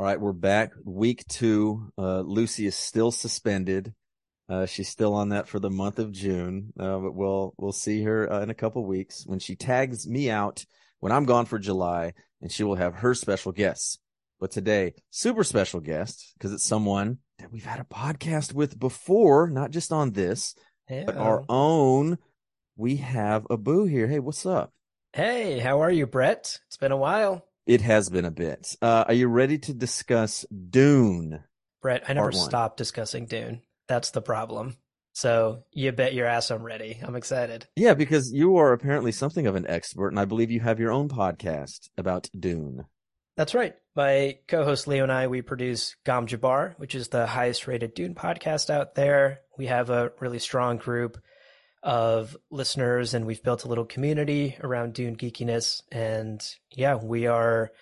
All right, we're back. Week two. Uh, Lucy is still suspended. Uh, she's still on that for the month of June. Uh, but we'll we'll see her uh, in a couple weeks when she tags me out when I'm gone for July, and she will have her special guests. But today, super special guest because it's someone that we've had a podcast with before, not just on this, but our own. We have Abu here. Hey, what's up? Hey, how are you, Brett? It's been a while. It has been a bit. Uh, are you ready to discuss Dune? Brett, I never stopped discussing Dune. That's the problem. So you bet your ass I'm ready. I'm excited. Yeah, because you are apparently something of an expert, and I believe you have your own podcast about Dune. That's right. My co-host Leo and I, we produce Gom Jabbar, which is the highest rated Dune podcast out there. We have a really strong group of listeners and we've built a little community around Dune geekiness. And yeah, we are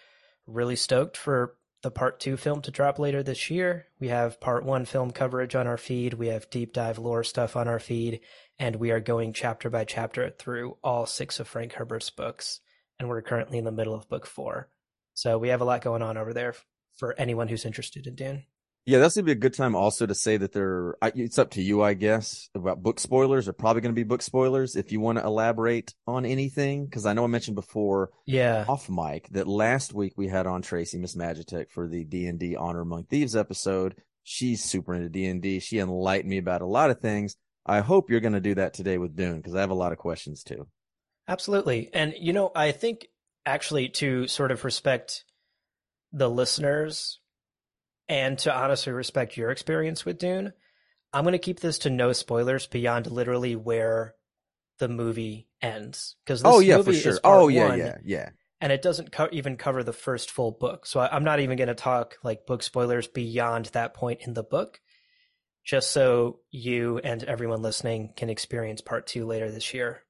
really stoked for the part two film to drop later this year. We have part one film coverage on our feed. We have deep dive lore stuff on our feed. And we are going chapter by chapter through all six of Frank Herbert's books. And we're currently in the middle of book four. So we have a lot going on over there for anyone who's interested in Dune. Yeah, that's gonna be a good time also to say that there. It's up to you, I guess, about book spoilers. Are probably going to be book spoilers if you want to elaborate on anything. Because I know I mentioned before Yeah. off mic that last week we had on Tracy Miss Magitech for the D and D Honor Among Thieves episode. She's super into D and D. She enlightened me about a lot of things. I hope you're going to do that today with Dune because I have a lot of questions too. Absolutely. And, you know, I think actually to sort of respect the listeners and to honestly respect your experience with Dune, I'm going to keep this to no spoilers beyond literally where the movie ends. Because this oh yeah, for movie sure. is part Oh yeah, one, yeah, yeah. and it doesn't co- even cover the first full book. So I, I'm not even going to talk like book spoilers beyond that point in the book, just so you and everyone listening can experience part two later this year.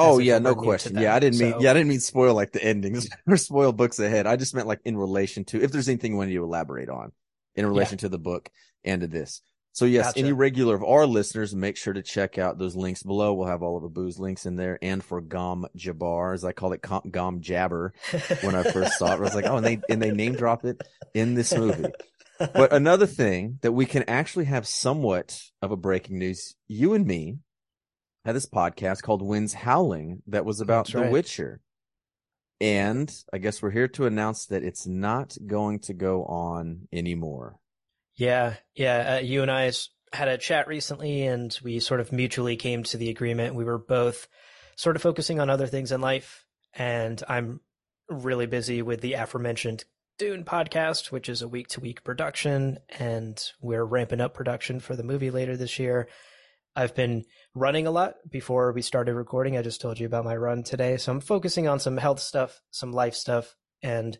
Oh yeah, no were new to question. them. Yeah, I didn't mean So- yeah, I didn't mean spoil like the endings or spoil books ahead. I just meant like in relation to if there's anything you wanted to elaborate on in relation to the book and to this. So yes, Gotcha. any regular of our listeners, make sure to check out those links below. We'll have all of Abu's links in there, and for Gom Jabbar, as I call it, Gom Jabber. When I first saw it, I was like, oh, and they and they name drop it in this movie. But another thing that we can actually have somewhat of a breaking news, you and me had this podcast called Winds Howling that was about That's The right. Witcher. And I guess we're here to announce that it's not going to go on anymore. Yeah, yeah. Uh, you and I had a chat recently, and we sort of mutually came to the agreement. We were both sort of focusing on other things in life, and I'm really busy with the aforementioned Dune podcast, which is a week to week production, and we're ramping up production for the movie later this year. I've been running a lot before we started recording. I just told you about my run today. So I'm focusing on some health stuff, some life stuff, and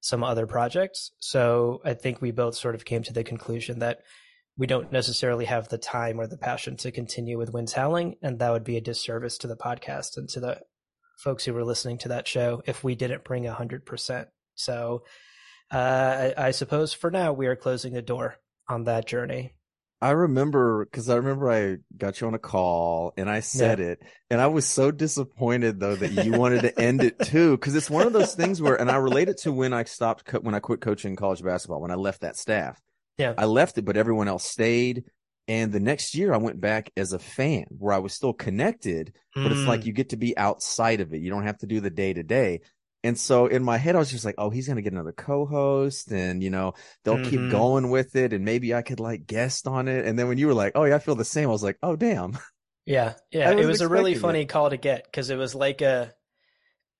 some other projects. So I think we both sort of came to the conclusion that we don't necessarily have the time or the passion to continue with Winds Howling, and that would be a disservice to the podcast and to the folks who were listening to that show if we didn't bring a hundred percent. So uh, I, I suppose for now we are closing the door on that journey. I remember because I remember I got you on a call and I said it, and I was so disappointed though that you wanted to end it too. Because it's one of those things where, and I relate it to when I stopped co- when I quit coaching college basketball when I left that staff. Yeah. I left it, but everyone else stayed. And the next year, I went back as a fan, where I was still connected, but it's Mm. like you get to be outside of it. You don't have to do the day to day. And so in my head, I was just like, oh, he's going to get another co-host and, you know, they'll keep Mhm. going with it. And maybe I could like guest on it. And then when you were like, oh, yeah, I feel the same. I was like, oh, damn. Yeah, yeah. It wasn't a really funny call to get because it was like a,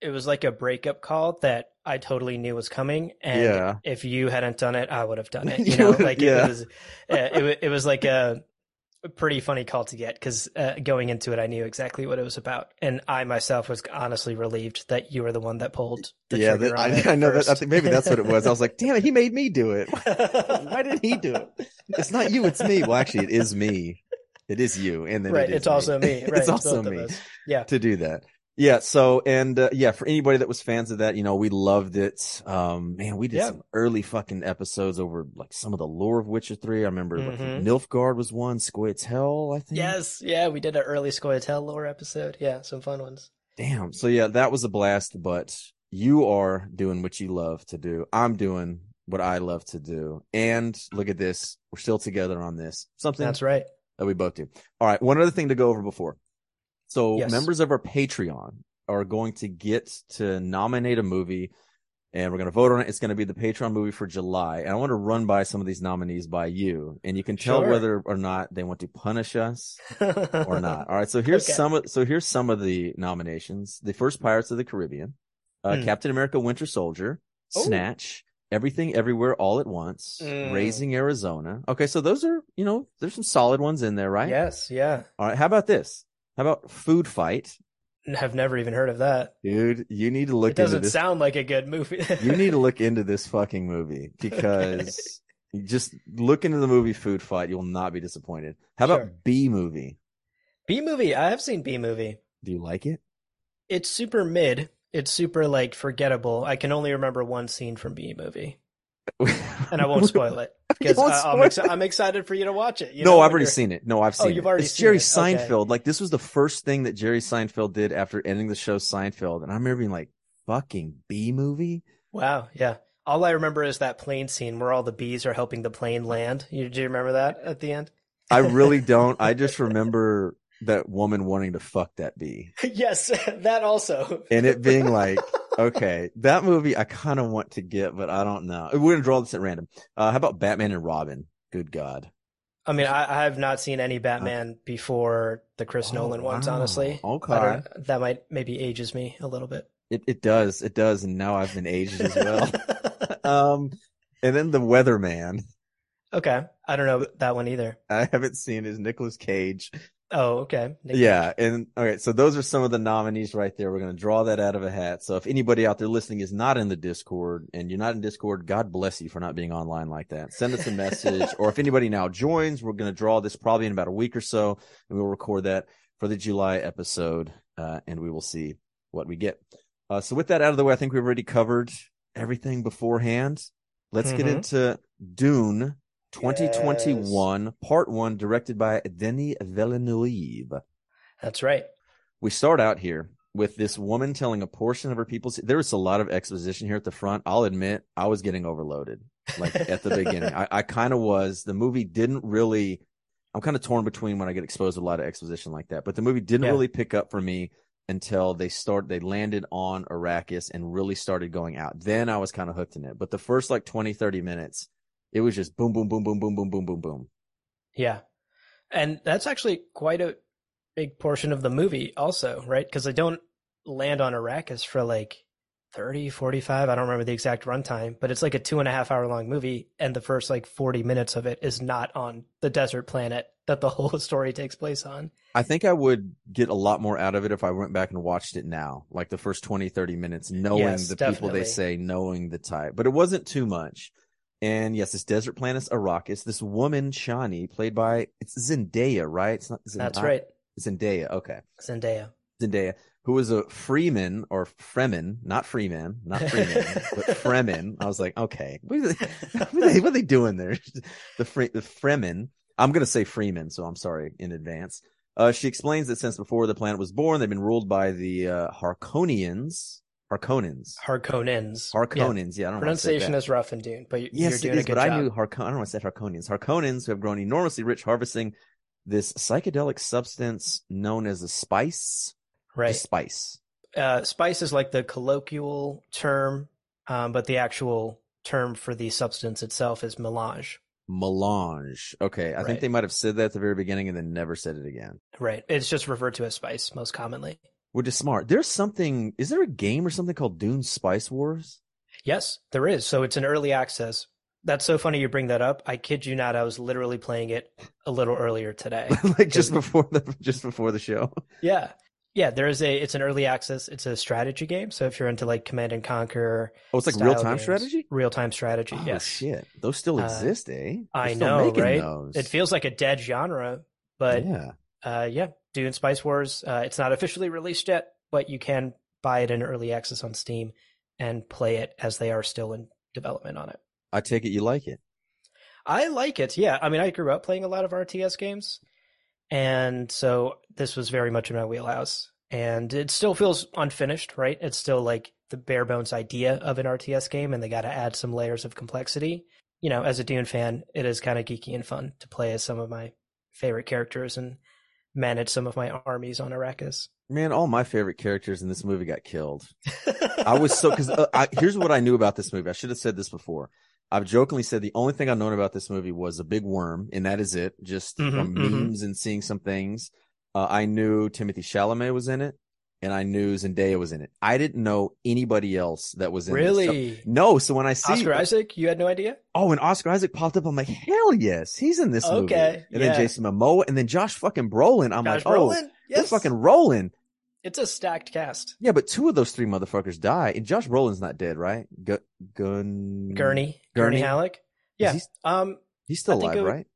it was like a breakup call that I totally knew was coming, and Yeah. if you hadn't done it, I would have done it. You know, like yeah. it was, it it was like a pretty funny call to get because uh, going into it, I knew exactly what it was about, and I myself was honestly relieved that you were the one that pulled the yeah. trigger That, I, I know that. I think maybe that's what it was. I was like, damn it. He made me do it. Why did he do it? It's not you. It's me. Well, actually, it is me. It is you. And then right, it is it's also me. Right, it's also me. Yeah. to do that. Yeah. So, and, uh, yeah, for anybody that was fans of that, you know, we loved it. Um, man, we did Yeah. some early fucking episodes over like some of the lore of Witcher 3. I remember like Mhm. Nilfgaard was one, Squid's Hell, I think. Yes, yeah, we did an early Scoia'tael lore episode. Yeah, some fun ones. Damn. So yeah, that was a blast, but you are doing what you love to do. I'm doing what I love to do. And look at this. We're still together on this. Something That's right. that we both do. All right. One other thing to go over before. So Yes. members of our Patreon are going to get to nominate a movie and we're going to vote on it. It's going to be the Patreon movie for July. And I want to run by some of these nominees by you and you can tell Sure. whether or not they want to punish us or not. All right. So here's Okay. some of, so here's some of the nominations. The first Pirates of the Caribbean, uh, Hmm. Captain America, Winter Soldier, Oh. Snatch, Everything Everywhere All at Once, Mm. Raising Arizona. Okay. So those are, you know, there's some solid ones in there, right? Yes, yeah. All right. How about this? How about Food Fight? Have never even heard of that. Dude, you need to look It doesn't this. sound like a good movie. you need to look into this fucking movie because you just look into the movie Food Fight. You will not be disappointed. How about Sure. B movie? B movie. I have seen B movie. Do you like it? It's super mid. It's super like forgettable. I can only remember one scene from B movie, and I won't spoil it because I'm, exci- I'm excited for you to watch it. You no, know, I've already you're- seen it. No, I've seen. Oh, seen you've it. already it's seen Jerry it. Okay. Seinfeld. Like this was the first thing that Jerry Seinfeld did after ending the show Seinfeld, and I remember being like, "Fucking B movie." Wow, yeah. All I remember is that plane scene where all the bees are helping the plane land. You, do you remember that at the end? I really don't. I just remember that woman wanting to fuck that bee. yes, that also. and it being like, okay, that movie I kind of want to get, but I don't know. We're gonna draw this at random. Uh, how about Batman and Robin? Good God. I mean, I, I have not seen any Batman before the Chris Oh, Nolan ones, wow. honestly. Okay. That might maybe ages me a little bit. It it does, it does, and now I've been aged as well. um, and then the Weatherman. okay, I don't know that one either. I haven't seen is Nicolas Cage. Oh, okay. Nick Yeah, and okay, so those are some of the nominees right there. We're gonna draw that out of a hat. So if anybody out there listening is not in the Discord and you're not in Discord, God bless you for not being online like that. Send us a message, or if anybody now joins, we're gonna draw this probably in about a week or so, and we'll record that for the July episode, uh, and we will see what we get. Uh, so with that out of the way, I think we've already covered everything beforehand. Let's get Mhm. into Dune 2021, part one, directed by Denis Villeneuve. That's right. We start out here with this woman telling a portion of her people's. There was a lot of exposition here at the front. I'll admit, I was getting overloaded. Like at the beginning, I, I kind of was. The movie didn't really. I'm kind of torn between when I get exposed to a lot of exposition like that, but the movie didn't Yeah. really pick up for me until they start. They landed on Arrakis and really started going out. Then I was kind of hooked in it. But the first like 20, 30 minutes, it was just boom, boom, boom, boom, boom, boom, boom, boom, boom. Yeah. And that's actually quite a big portion of the movie also, right? Because they don't land on Arrakis for like 30, 45. I don't remember the exact runtime, but it's like a two and a half hour long movie. And the first like 40 minutes of it is not on the desert planet that the whole story takes place on. I think I would get a lot more out of it if I went back and watched it now, like the first 20, 30 minutes, knowing Yes, the people they say, knowing the type. But it wasn't too much. And yes, this desert planet is Arrakis, this woman, Chani, played by, it's Zendaya, right? It's not Zendaya. That's right. Zendaya. Okay. Zendaya. Zendaya, who was a Freeman or Fremen, not Freeman, not Freeman, but Fremen. I was like, okay, what are they, what are they, what are they doing there? The Fre- the Fremen. I'm gonna say Freeman, so I'm sorry in advance. Uh, she explains that since before the planet was born, they've been ruled by the uh, Harkonians. Harkonnens. Harkonnens. Yeah. Harkonnens. Yeah, I don't know. how to Pronunciation is rough and Dune, but Yes, you're doing is, a good but job. I knew Harkon. I don't want to say Harkonians. Harkonnens who have grown enormously rich, harvesting this psychedelic substance known as a spice. right. Just spice. uh, spice is like the colloquial term, um, but the actual term for the substance itself is melange. Melange. Okay, I think they might have said that at the very beginning and then never said it again. Right. It's just referred to as spice most commonly. Which is smart. There's something. Is there a game or something called Dune Spice Wars? Yes, there is. So it's an early access. That's so funny you bring that up. I kid you not, I was literally playing it a little earlier today. like just before the just before the show. yeah. Yeah, there is a it's an early access. It's a strategy game. So if you're into like Command and Conquer, Oh, it's like real time strategy. Real-time strategy. Oh yes. shit, those still Uh, exist, eh? They're I still know, right? Those. It feels like a dead genre, but yeah. uh, yeah, Dune Spice Wars. Uh, it's not officially released yet, but you can buy it in early access on Steam and play it as they are still in development on it. I take it you like it. I like it. Yeah, I mean, I grew up playing a lot of RTS games, and so this was very much in my wheelhouse. and it still feels unfinished, right? It's still like the bare bones idea of an RTS game, and they got to add some layers of complexity. You know, as a Dune fan, it is kind of geeky and fun to play as some of my favorite characters and manage some of my armies on Arrakis. Man, all my favorite characters in this movie got killed. I was so because uh, here's what I knew about this movie. I should have said this before. I've jokingly said the only thing I've known about this movie was a big worm, and that is it. Just Mhm, from mhm. memes and seeing some things. Uh, I knew Timothée Chalamet was in it, and I knew Zendaya was in it. I didn't know anybody else that was in it. Really? no, so when I see Oscar Isaac? You had no idea? oh, and Oscar Isaac popped up, I'm like, hell yes, he's in this movie. Okay, And yeah. then Jason Momoa, and then Josh fucking Brolin. I'm Josh like, oh, Brolin? they're Yes. fucking rolling. It's a stacked cast. Yeah, but two of those three motherfuckers die, and Josh Brolin's not dead, right? Gu- Gun Gurney, Gurney? Gurney Halleck. Yeah. he- Um, he's still alive, would- right?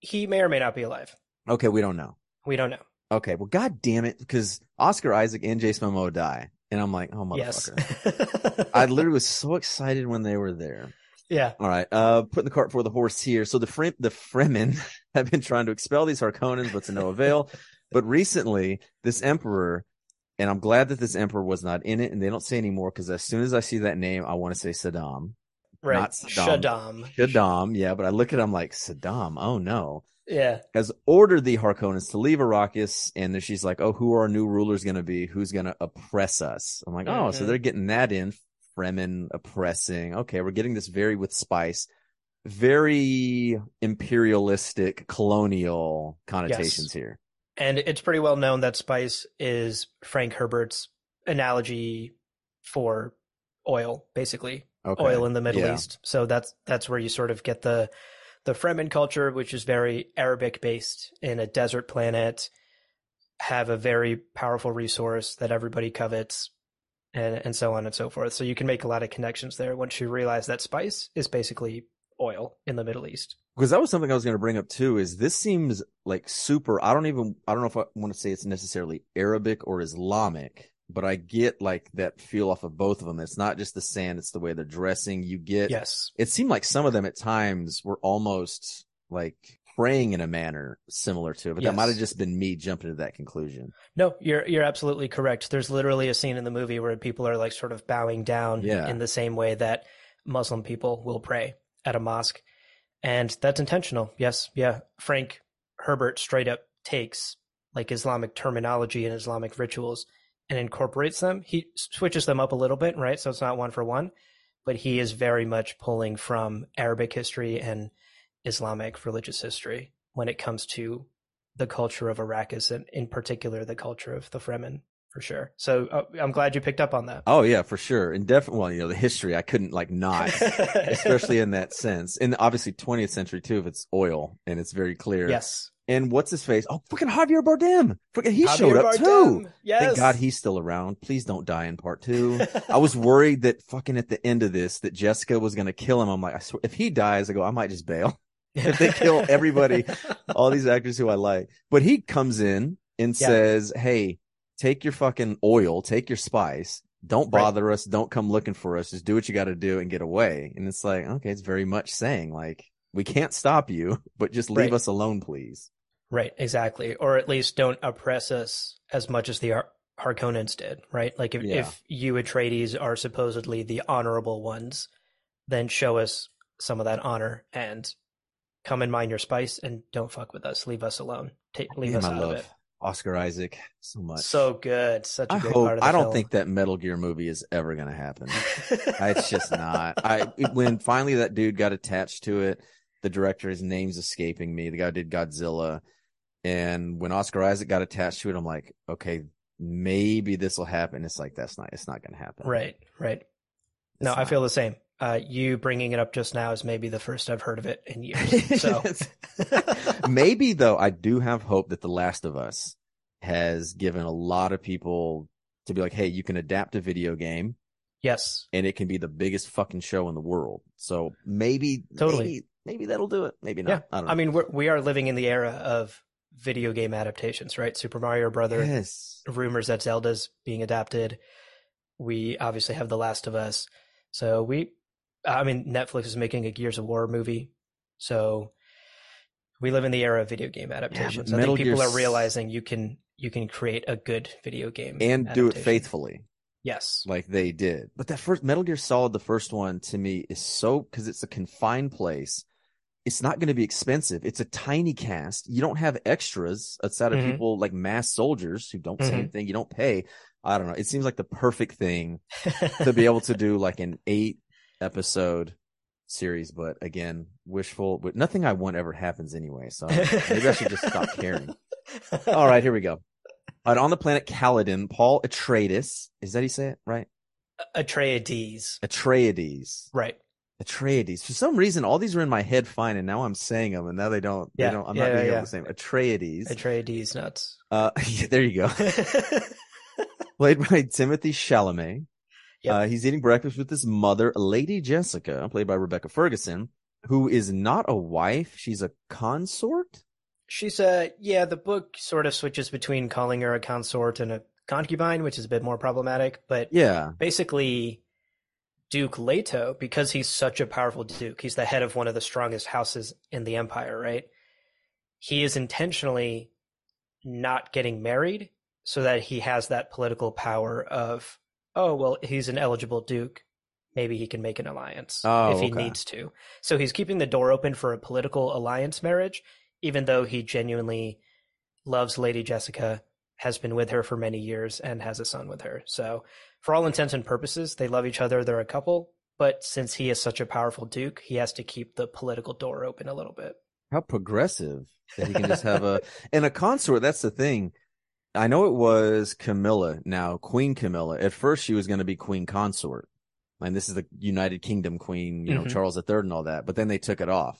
he may or may not be alive. Okay, we don't know. We don't know. Okay, well, god damn it, because Oscar Isaac and Jason Momoa die, and I'm like, oh Yes. motherfucker. I literally was so excited when they were there. yeah. All right, uh, putting the cart before the horse here. So the Fre- the Fremen have been trying to expel these Harkonnens, but to no avail. but recently, this emperor, and I'm glad that this emperor was not in it, and they don't say anymore because as soon as I see that name, I want to say Saddam. Right. Not Saddam. Shaddam. Saddam, yeah, but I look at him like Saddam. Oh no. Yeah. Has ordered the Harkonnens to leave Arrakis, and then she's like, "Oh, who are our new rulers going to be? Who's going to oppress us?" I'm like, "Oh, so Mhm. they're getting that in Fremen oppressing. Okay, we're getting this very with spice, very imperialistic, colonial connotations here. And it's pretty well known that spice is Frank Herbert's analogy for oil, basically. Okay, Oil in the Middle Yeah. East. So that's that's where you sort of get the the Fremen culture, which is very Arabic based in a desert planet, have a very powerful resource that everybody covets and and so on and so forth. So you can make a lot of connections there once you realize that spice is basically oil in the Middle East. because that was something I was going to bring up too. Is this seems like super? I don't even. I don't know if I want to say it's necessarily Arabic or Islamic, but I get like that feel off of both of them. It's not just the sand; it's the way they're dressing. You get. Yes. It seemed like some of them at times were almost like praying in a manner similar to it, but that might have just been me jumping to that conclusion. No, you're you're absolutely correct. There's literally a scene in the movie where people are like sort of bowing down Yeah. in the same way that Muslim people will pray at a mosque. And that's intentional. Yes, yeah. Frank Herbert straight up takes like Islamic terminology and Islamic rituals and incorporates them. He switches them up a little bit, right? So it's not one for one, but he is very much pulling from Arabic history and Islamic religious history when it comes to the culture of Arrakis and in particular the culture of the Fremen for sure. So uh, I'm glad you picked up on that. Oh yeah, for sure, and definitely, well, you know, the history I couldn't like not, especially in that sense, and obviously 20th century too, if it's oil and it's very clear. yes. And what's his face? Oh, fucking Javier Bardem. Fucking he Javier showed up too. Bardem. Yes. Thank God he's still around. Please don't die in part two. I was worried that fucking at the end of this that Jessica was gonna kill him. I'm like, I swear, if he dies, I go, I might just bail. if they kill everybody, All these actors who I like, but he comes in and Yeah. says, "Hey, take your fucking oil, take your spice. Don't Right. bother us. Don't come looking for us. Just do what you got to do and get away." And it's like, okay, it's very much saying like, we can't stop you, but just leave Right. us alone, please. Right, exactly. Or at least don't oppress us as much as the Har- Harkonnens did, right? Like if, Yeah. if you Atreides are supposedly the honorable ones, then show us some of that honor and come and mine your spice and don't fuck with us. Leave us alone. Take leave Damn, us I out love of it. Oscar Isaac so much. So good. Such a I great hope. part of the I don't film. think that Metal Gear movie is ever going to happen. it's just not. I when finally that dude got attached to it, the director, his name's escaping me. The guy did Godzilla, and when Oscar Isaac got attached to it, I'm like, okay, maybe this will happen. It's like that's not. It's not going to happen. Right, right. No, It's I feel the same. Uh, you bringing it up just now is maybe the first I've heard of it in years. So maybe though, I do have hope that The Last of Us has given a lot of people to be like, hey, you can adapt a video game yes, and it can be the biggest fucking show in the world. So maybe, Totally. maybe, maybe that'll do it. Maybe not. yeah. I don't know. I mean, we're, we are living in the era of video game adaptations, right? Super Mario Brother. yes. rumors that Zelda's being adapted. We obviously have The Last of Us. So we, I mean, Netflix is making a Gears of War movie. So we live in the era of video game adaptations. I think people Gear are realizing you can you can create a good video game and do it faithfully Yes. like they did. But that first Metal Gear Solid, the first one to me is so because it's a confined place. It's not going to be expensive. It's a tiny cast. You don't have extras outside of Mhm. people like mass soldiers who don't say Mhm. anything. You don't pay. I don't know. It seems like the perfect thing to be able to do like an eight episode series. But again, wishful. But nothing I want ever happens anyway. So I maybe I should just stop caring. All right, here we go. Right, on the planet Caladan, Paul Atreides. Is that you say it right? Atreides. Atreides. Right. Atreides. For some reason, all these are in my head fine, and now I'm saying them, and now they don't. They Yeah, don't. I'm yeah, not being yeah, able to say them. Atreides. Atreides nuts. Uh, yeah, there you go. Played by Timothée Chalamet. Yep. Uh, he's eating breakfast with his mother, Lady Jessica, played by Rebecca Ferguson, who is not a wife. She's a consort. She's a yeah. The book sort of switches between calling her a consort and a concubine, which is a bit more problematic. But Yeah. basically, Duke Leto, because he's such a powerful duke, he's the head of one of the strongest houses in the empire, right? He is intentionally not getting married so that he has that political power of, oh, well, he's an eligible duke. Maybe he can make an alliance Oh, if he okay. needs to. So he's keeping the door open for a political alliance marriage, even though he genuinely loves Lady Jessica, has been with her for many years, and has a son with her. So, for all intents and purposes, they love each other. They're a couple. But since he is such a powerful duke, he has to keep the political door open a little bit. How progressive that he can just have a and a consort. That's the thing. I know it was Camilla, now Queen Camilla. At first, she was going to be Queen Consort, and this is the United Kingdom Queen, you know, Mhm. Charles III and all that. But then they took it off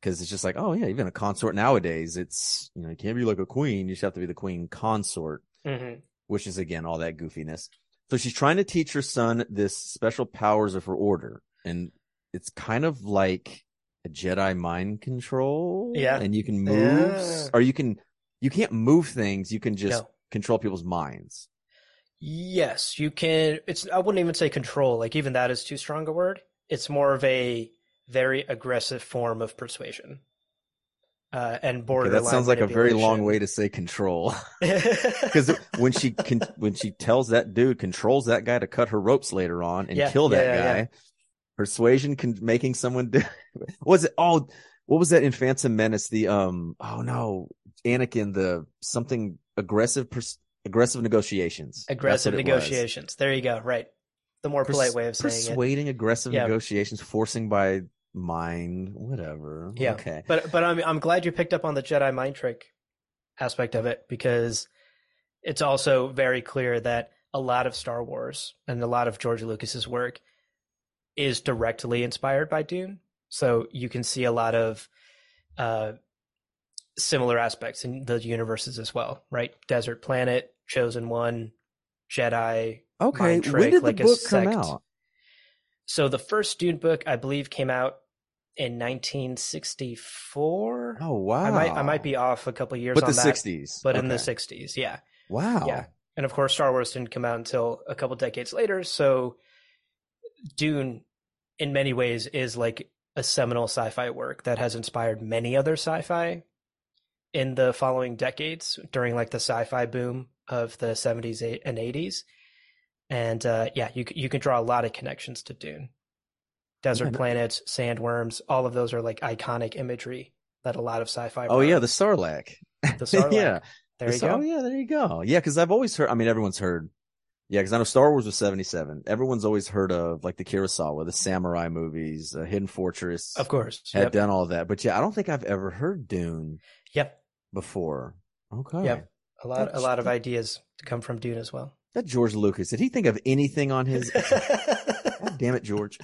because it's just like, oh yeah, even a consort nowadays, it's you know, you can't be like a queen. You just have to be the Queen Consort, Mm-hmm. which is again all that goofiness. So she's trying to teach her son this special powers of her order, and it's kind of like a Jedi mind control. Yeah. and you can move, Yeah. or you can you can't move things. You can just No. control people's minds. Yes, you can. It's. I wouldn't even say control. Like even that is too strong a word. It's more of a very aggressive form of persuasion. Uh, and Okay, that sounds like a very long way to say control. Because when she can, when she tells that dude controls that guy to cut her ropes later on and Yeah, kill that yeah, guy, yeah. persuasion can making someone do. was it? Oh, what was that in Phantom Menace? The um, oh no, Anakin, the something aggressive, pers- aggressive negotiations. Aggressive negotiations. There you go. Right. The more Pers- polite way of saying it. persuading, aggressive Yeah. negotiations, forcing by mind, whatever. Yeah. Okay. But but I'm I'm glad you picked up on the Jedi mind trick aspect of it because it's also very clear that a lot of Star Wars and a lot of George Lucas's work is directly inspired by Dune. So you can see a lot of uh, similar aspects in the universes as well, right? Desert Planet, Chosen One, Jedi. Okay. Mind when did the like book come out? So the first Dune book, I believe, came out in 1964. Oh wow. I might I might be off a couple years but on the that, sixties. but in the 60s, yeah. Wow. Yeah. And of course Star Wars didn't come out until a couple decades later, so Dune in many ways is like a seminal sci-fi work that has inspired many other sci-fi in the following decades during like the sci-fi boom of the 70s and 80s. And uh, yeah, you you can draw a lot of connections to Dune. Desert Yeah, no- planets, sandworms, all of those are like iconic imagery that a lot of sci-fi. Oh yeah, the Sarlacc. the Sarlacc. yeah. There The you Sar- go. Oh yeah, there you go. Yeah, because I've always heard. I mean, everyone's heard. Yeah, because I know Star Wars was seventy seven. Everyone's always heard of like the Kurosawa, the samurai movies, uh, Hidden Fortress. Of course. had Yep. done all that, but yeah, I don't think I've ever heard Dune Yep. before. Okay. Yep. A lot a lot of ideas to come from Dune as well. That George Lucas. Did he think of anything on his? God damn it, George.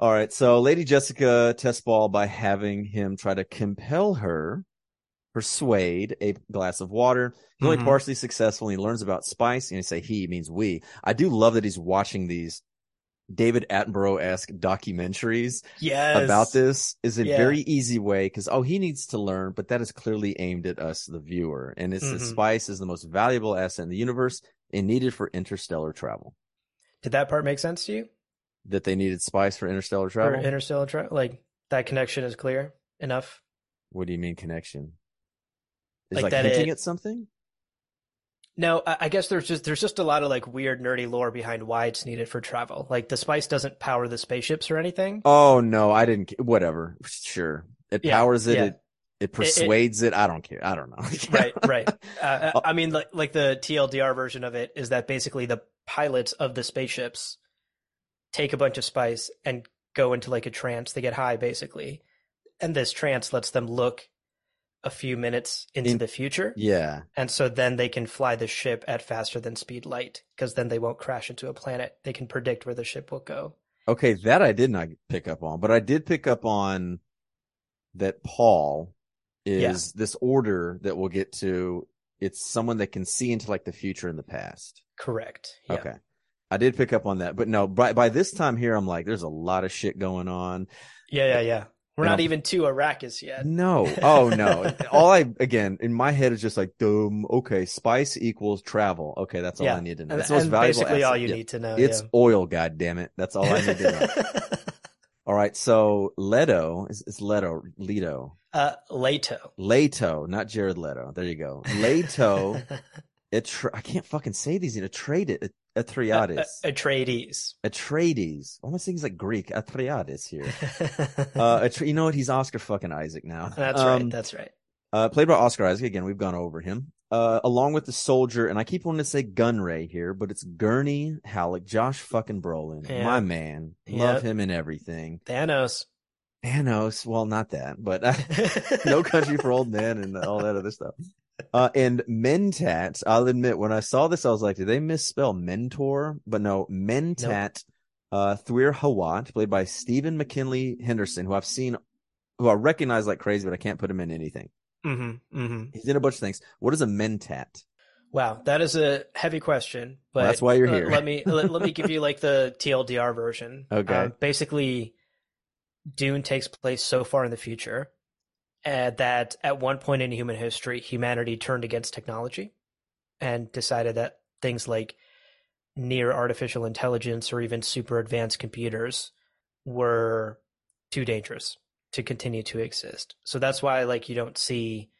All right. So Lady Jessica tests Paul by having him try to compel her, persuade a glass of water. He's only Mhm. partially successful. And he learns about spice. And he say he means we. I do love that he's watching these David Attenborough esque documentaries yes. about this is a Yeah. very easy way because oh he needs to learn but that is clearly aimed at us the viewer and it's the Mhm. spice is the most valuable asset in the universe and needed for interstellar travel Did that part make sense to you? That they needed spice for interstellar travel interstellar travel? Like that connection is clear enough? what do you mean connection is Like like, that hinting it- at something No, I I guess there's just there's just a lot of like weird nerdy lore behind why it's needed for travel. Like the spice doesn't power the spaceships or anything. Oh no, I didn't. Whatever. Sure, it Yeah, powers it. yeah. It it persuades it, I don't care. I don't know. right, right. Uh, Oh. I mean, like like the TLDR version of it is that basically the pilots of the spaceships take a bunch of spice and go into like a trance. They get high, basically, and this trance lets them look a few minutes into In- the future, Yeah. and so then they can fly the ship at faster than speed light because then they won't crash into a planet. They can predict where the ship will go. Okay, that I did not pick up on, but I did pick up on that Paul is this order that we'll get to. It's someone that can see into like the future and the past. Correct. Yeah. Okay. I did pick up on that, but no, by, by this time here, I'm like, there's a lot of shit going on. Yeah, yeah, yeah. We're And not I'm- even to Arrakis yet. No. Oh no. all I, again, in my head is just like, dumb. Okay. Spice equals travel. Okay. That's all Yeah. I need to know. That's the most valuable basically all you Yeah. need to know. It's yeah. oil. God damn it. That's all I need to know. all right. So Leto is it's Leto, Leto, uh, Leto. Leto, not Jared Leto. There you go. Leto. Atre- I can't fucking say these. Atreides. Atreides. Atreides. Almost things like Greek. Atreides here. Uh, Atre- you know what? He's Oscar fucking Isaac now. that's Um, right. That's right. Uh, played by Oscar Isaac. Again, we've gone over him. Uh, along with the soldier, and I keep wanting to say Gunray here, but it's Gurney Halleck, Josh fucking Brolin, Yeah. my man. Love Yep. him and everything. Thanos. Thanos, well, not that, but No Country for Old Men and all that other stuff. Uh, and Mentat, I'll admit, when I saw this, I was like, did they misspell mentor? But no, Mentat, uh, Thufir Hawat, played by Stephen McKinley Henderson, who I've seen, who I recognize like crazy, but I can't put him in anything. Mm-hmm, mm-hmm. He's in a bunch of things. What is a Mentat? Wow, that is a heavy question. But Well, that's why you're uh, here. let me let, let me give you like the TLDR version. Okay. Um, basically, Dune takes place so far in the future uh, that at one point in human history, humanity turned against technology and decided that things like near artificial intelligence or even super advanced computers were too dangerous to continue to exist. So that's why like you don't see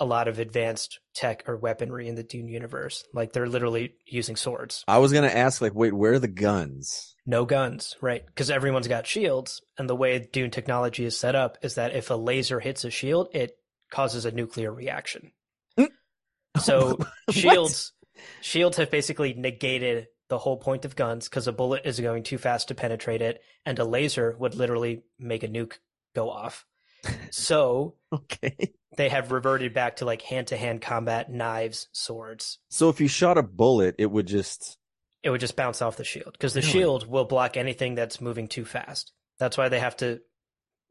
a lot of advanced tech or weaponry in the Dune universe. Like they're literally using swords. I was gonna ask, like, wait, where are the guns? No guns, right? Because everyone's got shields, and the way Dune technology is set up is that if a laser hits a shield, it causes a nuclear reaction. Mm. So shields, shields have basically negated the whole point of guns because a bullet is going too fast to penetrate it, and a laser would literally make a nuke go off. So Okay. they have reverted back to like hand to hand combat, knives, swords. So if you shot a bullet, it would just It would just bounce off the shield because the Really? shield will block anything that's moving too fast. That's why they have to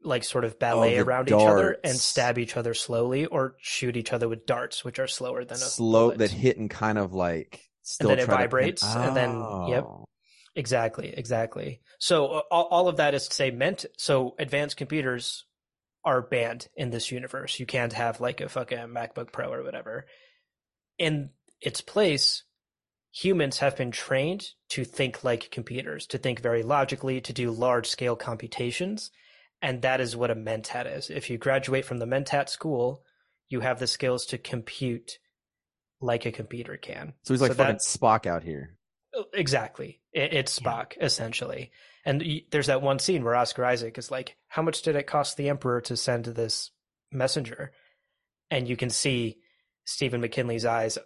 like sort of ballet Oh, around each other and stab each other slowly or shoot each other with darts, which are slower than a slow bullet. that hit and kind of like still then it try to pin- vibrates, and then- yep. Oh. Exactly, exactly. So uh, all, all of that is to say meant so advanced computers are banned in this universe. You can't have like a fucking MacBook Pro or whatever. In its place, humans have been trained to think like computers, to think very logically, to do large scale computations, and that is what a mentat is. If you graduate from the mentat school, you have the skills to compute like a computer can. So he's like So fucking Spock out here. Exactly. It, it's. Spock, essentially. And there's that one scene where Oscar Isaac is like, How much did it cost the Emperor to send this messenger? And you can see Stephen McKinley's eyes,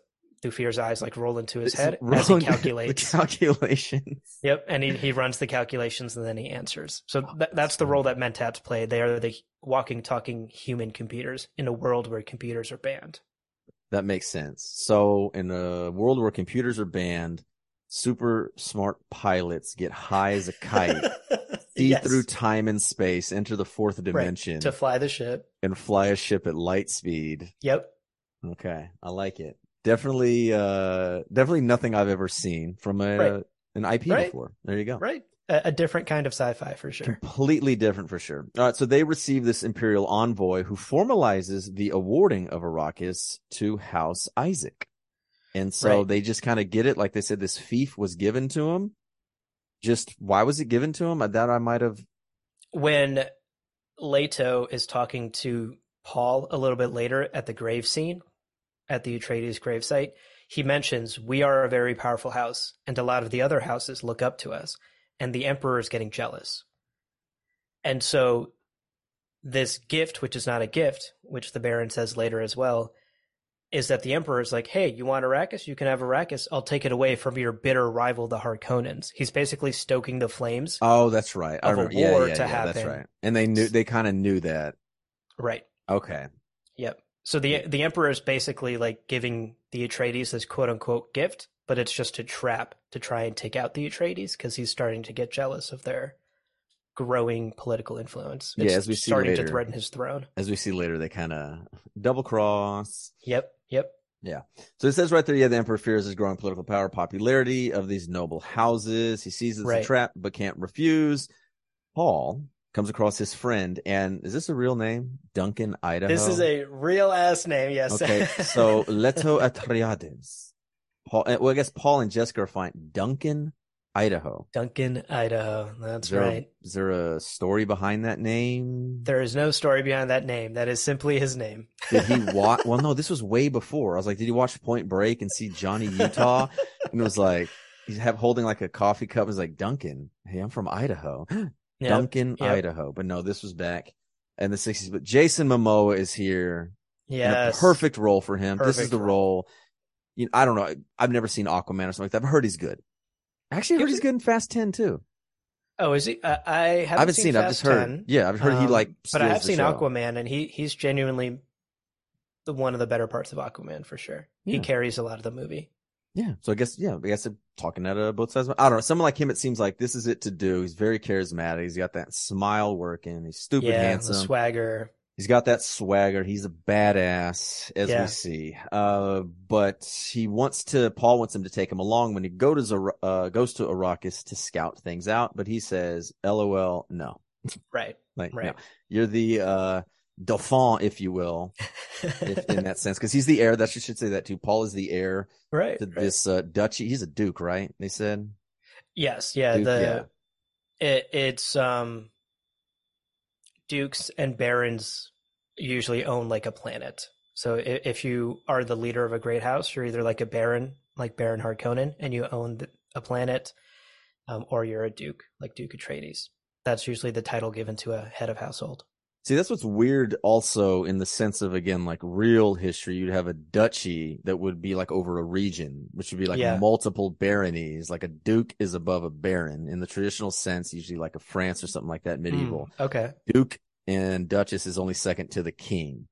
Thufir's eyes, like roll into his It's head as he calculates. the calculations. Yep. And he, he runs the calculations and then he answers. So oh, th- that's the role that Mentats play. They are the walking, talking human computers in a world where computers are banned. That makes sense. So in a world where computers are banned, super smart pilots get high as a kite, see Yes. through time and space, enter the fourth Right. dimension, to fly the ship. and fly a ship at light speed. Yep. Okay, I like it. Definitely, uh, definitely nothing I've ever seen from a Right. an IP Right. before. There you go. Right. A, a different kind of sci-fi for sure. Completely different for sure. All right, so they receive this imperial envoy who formalizes the awarding of Arrakis to House Isaac. And so Right. they just kind of get it. Like they said, this fief was given to him. Just why was it given to him? Uh, that I might have. when Leto is talking to Paul a little bit later at the grave scene at the Atreides gravesite, he mentions we are a very powerful house, and a lot of the other houses look up to us, and the emperor is getting jealous. And so, this gift, which is not a gift, which the Baron says later as well, is that the emperor is like, "Hey, you want Arrakis? You can have Arrakis. I'll take it away from your bitter rival, the Harkonnens." He's basically stoking the flames. Oh, that's right. Of a remember. Yeah, war yeah, to yeah, happen. That's right. And they knew they kind of knew that. Right. Okay. Yep. So the the emperor is basically like giving the Atreides this quote unquote gift, but it's just a trap to try and take out the Atreides because he's starting to get jealous of their growing political influence. Yeah, as we see starting later. to threaten his throne. As we see later, they kind of double cross. Yep. Yep. Yeah. So it says right there, yeah, the emperor fears his growing political power, popularity of these noble houses. He sees it's a trap, but can't refuse. Paul comes across his friend, and is this a real name? Duncan, Idaho. This is a real ass name. Yes. okay. So Leto Atreides. Paul. eh, Well, I guess Paul and Jessica are fine. Duncan, Idaho. Duncan, Idaho. That's Is there, right. is there a story behind that name? There is no story behind that name. That is simply his name. Did he watch? well, no, this was way before. I was like, did he watch Point Break and see Johnny Utah? and it was like he's have holding like a coffee cup. Was like Duncan. Hey, I'm from Idaho. Yep. Duncan, yep. Idaho. But no, this was back in the '60s. But Jason Momoa is here Yeah. perfect role for him. this is the role. role. You know, I don't know. I've never seen Aquaman or something like that. I've heard he's good. Actually, I heard he's good in Fast Ten too. Oh, is he? I, I haven't, I haven't seen, seen. it. I've just heard. 10. Yeah, I've heard he Um, like. but I have seen show. Aquaman, and he he's genuinely the one of the better parts of Aquaman for sure. He carries a lot of the movie. Yeah. So I guess, yeah, I guess they're talking at uh, both sides. I don't know. Someone like him, it seems like this is it to do. He's very charismatic. He's got that smile working. He's stupid yeah, handsome. the swagger. He's got that swagger. He's a badass, as Yeah. we see. Uh, but he wants to, Paul wants him to take him along when he go to, Zara- uh, goes to Arrakis to scout things out. But he says, LOL, no. Right. Like, no. Right. You're the, uh, Dauphin, if you will, if, in that sense, because he's the heir. That you should say that too. Paul is the heir right. to right. this uh, duchy. He's a duke, right? They said. Yes. Yeah. Duke, the It, it's um dukes and barons usually own like a planet. So if, you are the leader of a great house, you're either like a baron, like Baron Harkonnen, and you own a planet, um, or you're a duke, like Duke Atreides. That's usually the title given to a head of household. See, that's what's weird also in the sense of, again, like real history. You'd have a duchy that would be like over a region, which would be like Yeah. multiple baronies. Like a duke is above a baron in the traditional sense, usually like a France or something like that, medieval. Mm, okay. Duke and duchess is only second to the king.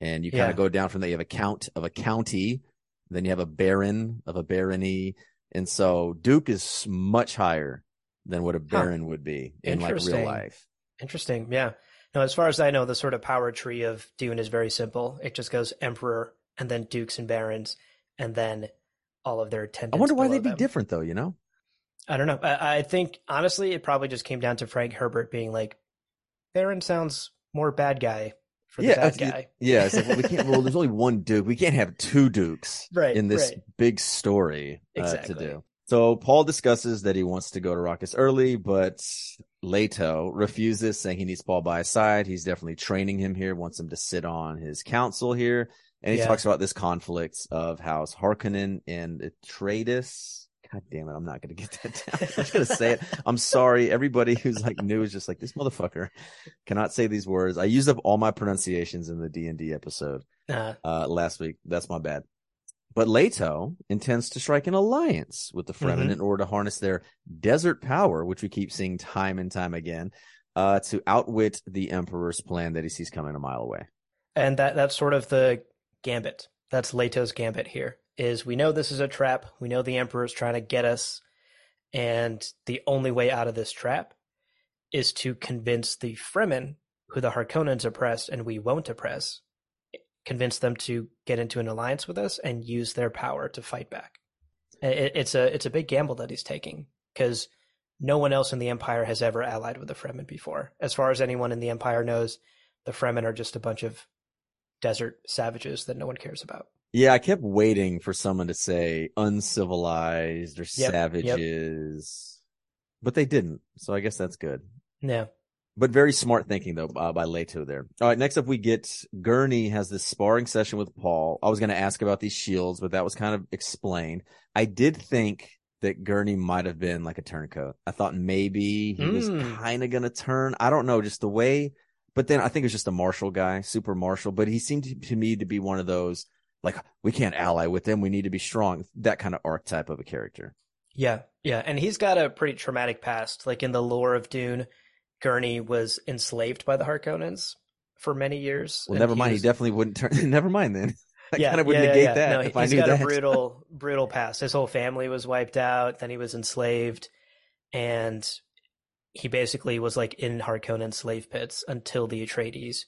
And you kind Yeah. of go down from there. You have a count of a county, then you have a baron of a barony. And so duke is much higher than what a baron would be in like real life. Interesting. Yeah. No, as far as I know, the sort of power tree of Dune is very simple. It just goes emperor and then dukes and barons and then all of their attendants. I wonder why they'd be them. different though, you know? I don't know. I, I think honestly, it probably just came down to Frank Herbert being like, Baron sounds more bad guy for the bad guy. Yeah, like, well, we can't. Well, there's only one duke. We can't have two dukes Right, in this right. big story uh, Exactly. to do. So Paul discusses that he wants to go to Raucus early, but Leto refuses, saying he needs Paul by his side. He's definitely training him here, wants him to sit on his council here, and he Yeah. talks about this conflict of House Harkonnen and Atreides. God damn it, I'm not going to get that down. I'm just going to say it. I'm sorry. Everybody who's like new is just like, this motherfucker cannot say these words. I used up all my pronunciations in the D&D episode Uh, uh, last week. That's my bad. But Leto intends to strike an alliance with the Fremen Mhm. in order to harness their desert power, which we keep seeing time and time again, uh, to outwit the Emperor's plan that he sees coming a mile away. and that that's sort of the gambit. That's Leto's gambit here. Is we know this is a trap. We know the Emperor's trying to get us, and the only way out of this trap is to convince the Fremen, who the Harkonnens oppressed and we won't oppress, convince them to get into an alliance with us and use their power to fight back. It, it's a it's a big gamble that he's taking because no one else in the Empire has ever allied with the Fremen before. As far as anyone in the Empire knows, the Fremen are just a bunch of desert savages that no one cares about. Yeah, I kept waiting for someone to say uncivilized or yep. savages, but they didn't. So I guess that's good. Yeah. But very smart thinking though uh, by Leto there. All right, next up we get Gurney has this sparring session with Paul. I was going to ask about these shields, but that was kind of explained. I did think that Gurney might have been like a turncoat. I thought maybe he mm. was hmm. kind of going to turn. I don't know, just the way. But then I think it was just a martial guy, super martial. But he seemed to, to me to be one of those like we can't ally with them. We need to be strong. That kind of archetype of a character. Yeah, yeah, and he's got a pretty traumatic past. Like in the lore of Dune, Gurney was enslaved by the Harkonnens for many years. Well, never mind. He, was... he definitely wouldn't turn. never mind then. I yeah, kind of would yeah, negate yeah, that no, if I knew got that. a brutal, brutal past. His whole family was wiped out. Then he was enslaved, and he basically was like in Harkonnen slave pits until the Atreides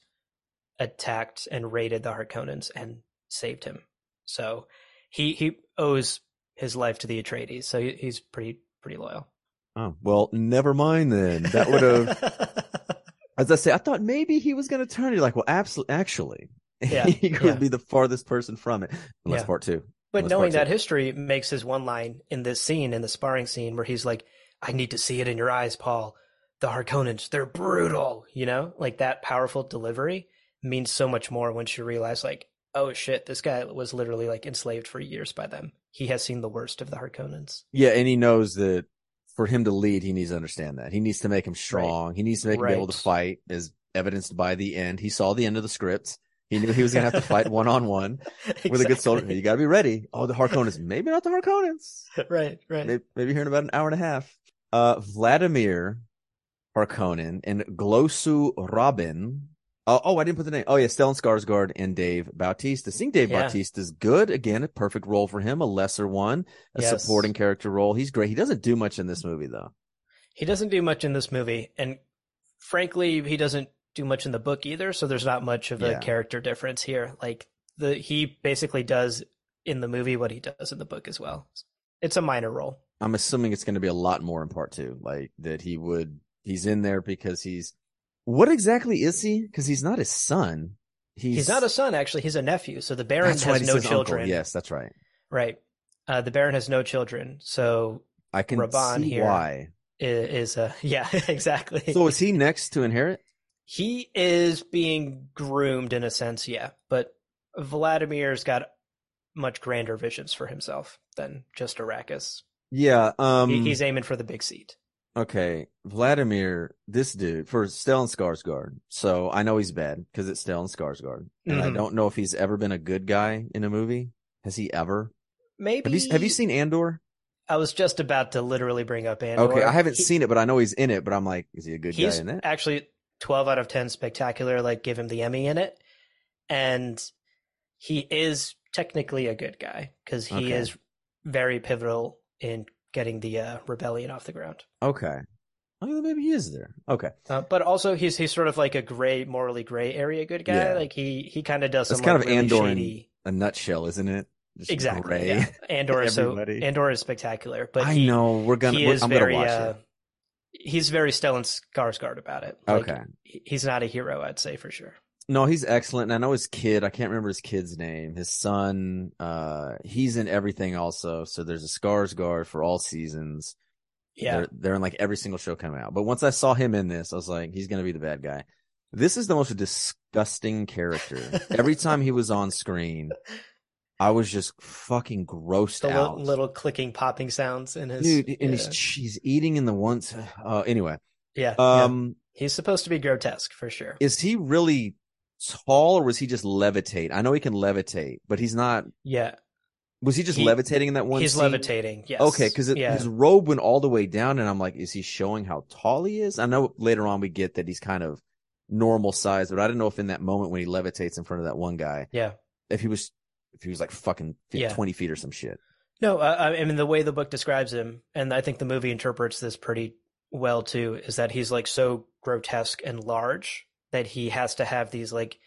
attacked and raided the Harkonnens and saved him. So he he owes his life to the Atreides. So he, he's pretty pretty loyal. Oh well, never mind then. That would have. as I say, I thought maybe he was going to turn. You're like, well, absolutely, actually, yeah, he could yeah. be the farthest person from it. Unless yeah. part two. But unless knowing that two. history makes his one line in this scene, in the sparring scene, where he's like, "I need to see it in your eyes, Paul. The Harkonnens, they're brutal." You know, like that powerful delivery means so much more once you realize, like, oh shit, this guy was literally like enslaved for years by them. He has seen the worst of the Harkonnens. Yeah, and he knows that for him to lead, he needs to understand that. He needs to make him strong. Right. He needs to make right. him be able to fight, as evidenced by the end. He saw the end of the script. He knew he was going to have to fight one on one with a good soldier. You got to be ready. Oh, the Harkonnens. Maybe not the Harkonnens. right, right. Maybe, maybe here in about an hour and a half. Uh, Vladimir Harkonnen and Glossu Rabban uh, oh, I didn't put the name. Oh yeah, Stellan Skarsgård and Dave Bautista. Seeing Dave yeah. Bautista is good. Again, a perfect role for him, a lesser one, a yes. supporting character role. He's great. He doesn't do much in this movie though. He doesn't do much in this movie, and frankly, he doesn't do much in the book either. So there's not much of a yeah. character difference here. Like the he basically does in the movie what he does in the book as well. It's a minor role. I'm assuming it's going to be a lot more in part two, like that he would he's in there because he's what exactly is he? Because he's not his son. He's... he's not a son, actually. He's a nephew. So the Baron has no children. Uncle. Yes, that's right. Right. Uh, the Baron has no children. So I can Rabban see here why. Is, is uh, yeah, exactly. So is he next to inherit? He is being groomed in a sense, yeah. But Vladimir's got much grander visions for himself than just Arrakis. Yeah, um, he, he's aiming for the big seat. Okay, Vladimir, this dude for Stellan Skarsgård. So I know he's bad because it's Stellan Skarsgård, and mm-hmm. I don't know if he's ever been a good guy in a movie. Has he ever? Maybe. Have you, have you seen Andor? I was just about to literally bring up Andor. Okay, I haven't he, seen it, but I know he's in it. But I'm like, is he a good guy in that? Actually, twelve out of ten spectacular. Like, give him the Emmy in it, and he is technically a good guy because he okay. is very pivotal in getting the uh, rebellion off the ground. Okay. Oh, maybe he is there. Okay. Uh, but also, he's he's sort of like a gray, morally gray area good guy. Yeah. Like he he kind of does some. It's kind like of really Andor shady... in a nutshell, isn't it? Just exactly. Yeah. Andor is so Andor is spectacular, but I he, know we're gonna. We're, I'm very, gonna watch uh, it. He's very Stellan Skarsgård about it. Like, okay. He's not a hero, I'd say for sure. No, he's excellent. And I know his kid, I can't remember his kid's name. His son, uh, he's in everything also. So there's a Skarsgård for all seasons. Yeah. They're, they're in like every single show coming out. But once I saw him in this, I was like, he's going to be the bad guy. This is the most disgusting character. every time he was on screen, I was just fucking grossed the out. Little, little, clicking, popping sounds in his. Dude, and yeah. he's, he's eating in the once. Uh, anyway. Yeah. Um, yeah. he's supposed to be grotesque for sure. Is he really tall or was he just levitate? I know he can levitate, but he's not. Yeah. Was he just he, levitating in that one? He's scene? levitating. Yes. Okay, because yeah. his robe went all the way down, and I'm like, is he showing how tall he is? I know later on we get that he's kind of normal size, but I didn't know if in that moment when he levitates in front of that one guy, yeah, if he was if he was like fucking yeah. twenty feet or some shit. No, uh, I mean the way the book describes him, and I think the movie interprets this pretty well too, is that he's like so grotesque and large that he has to have these like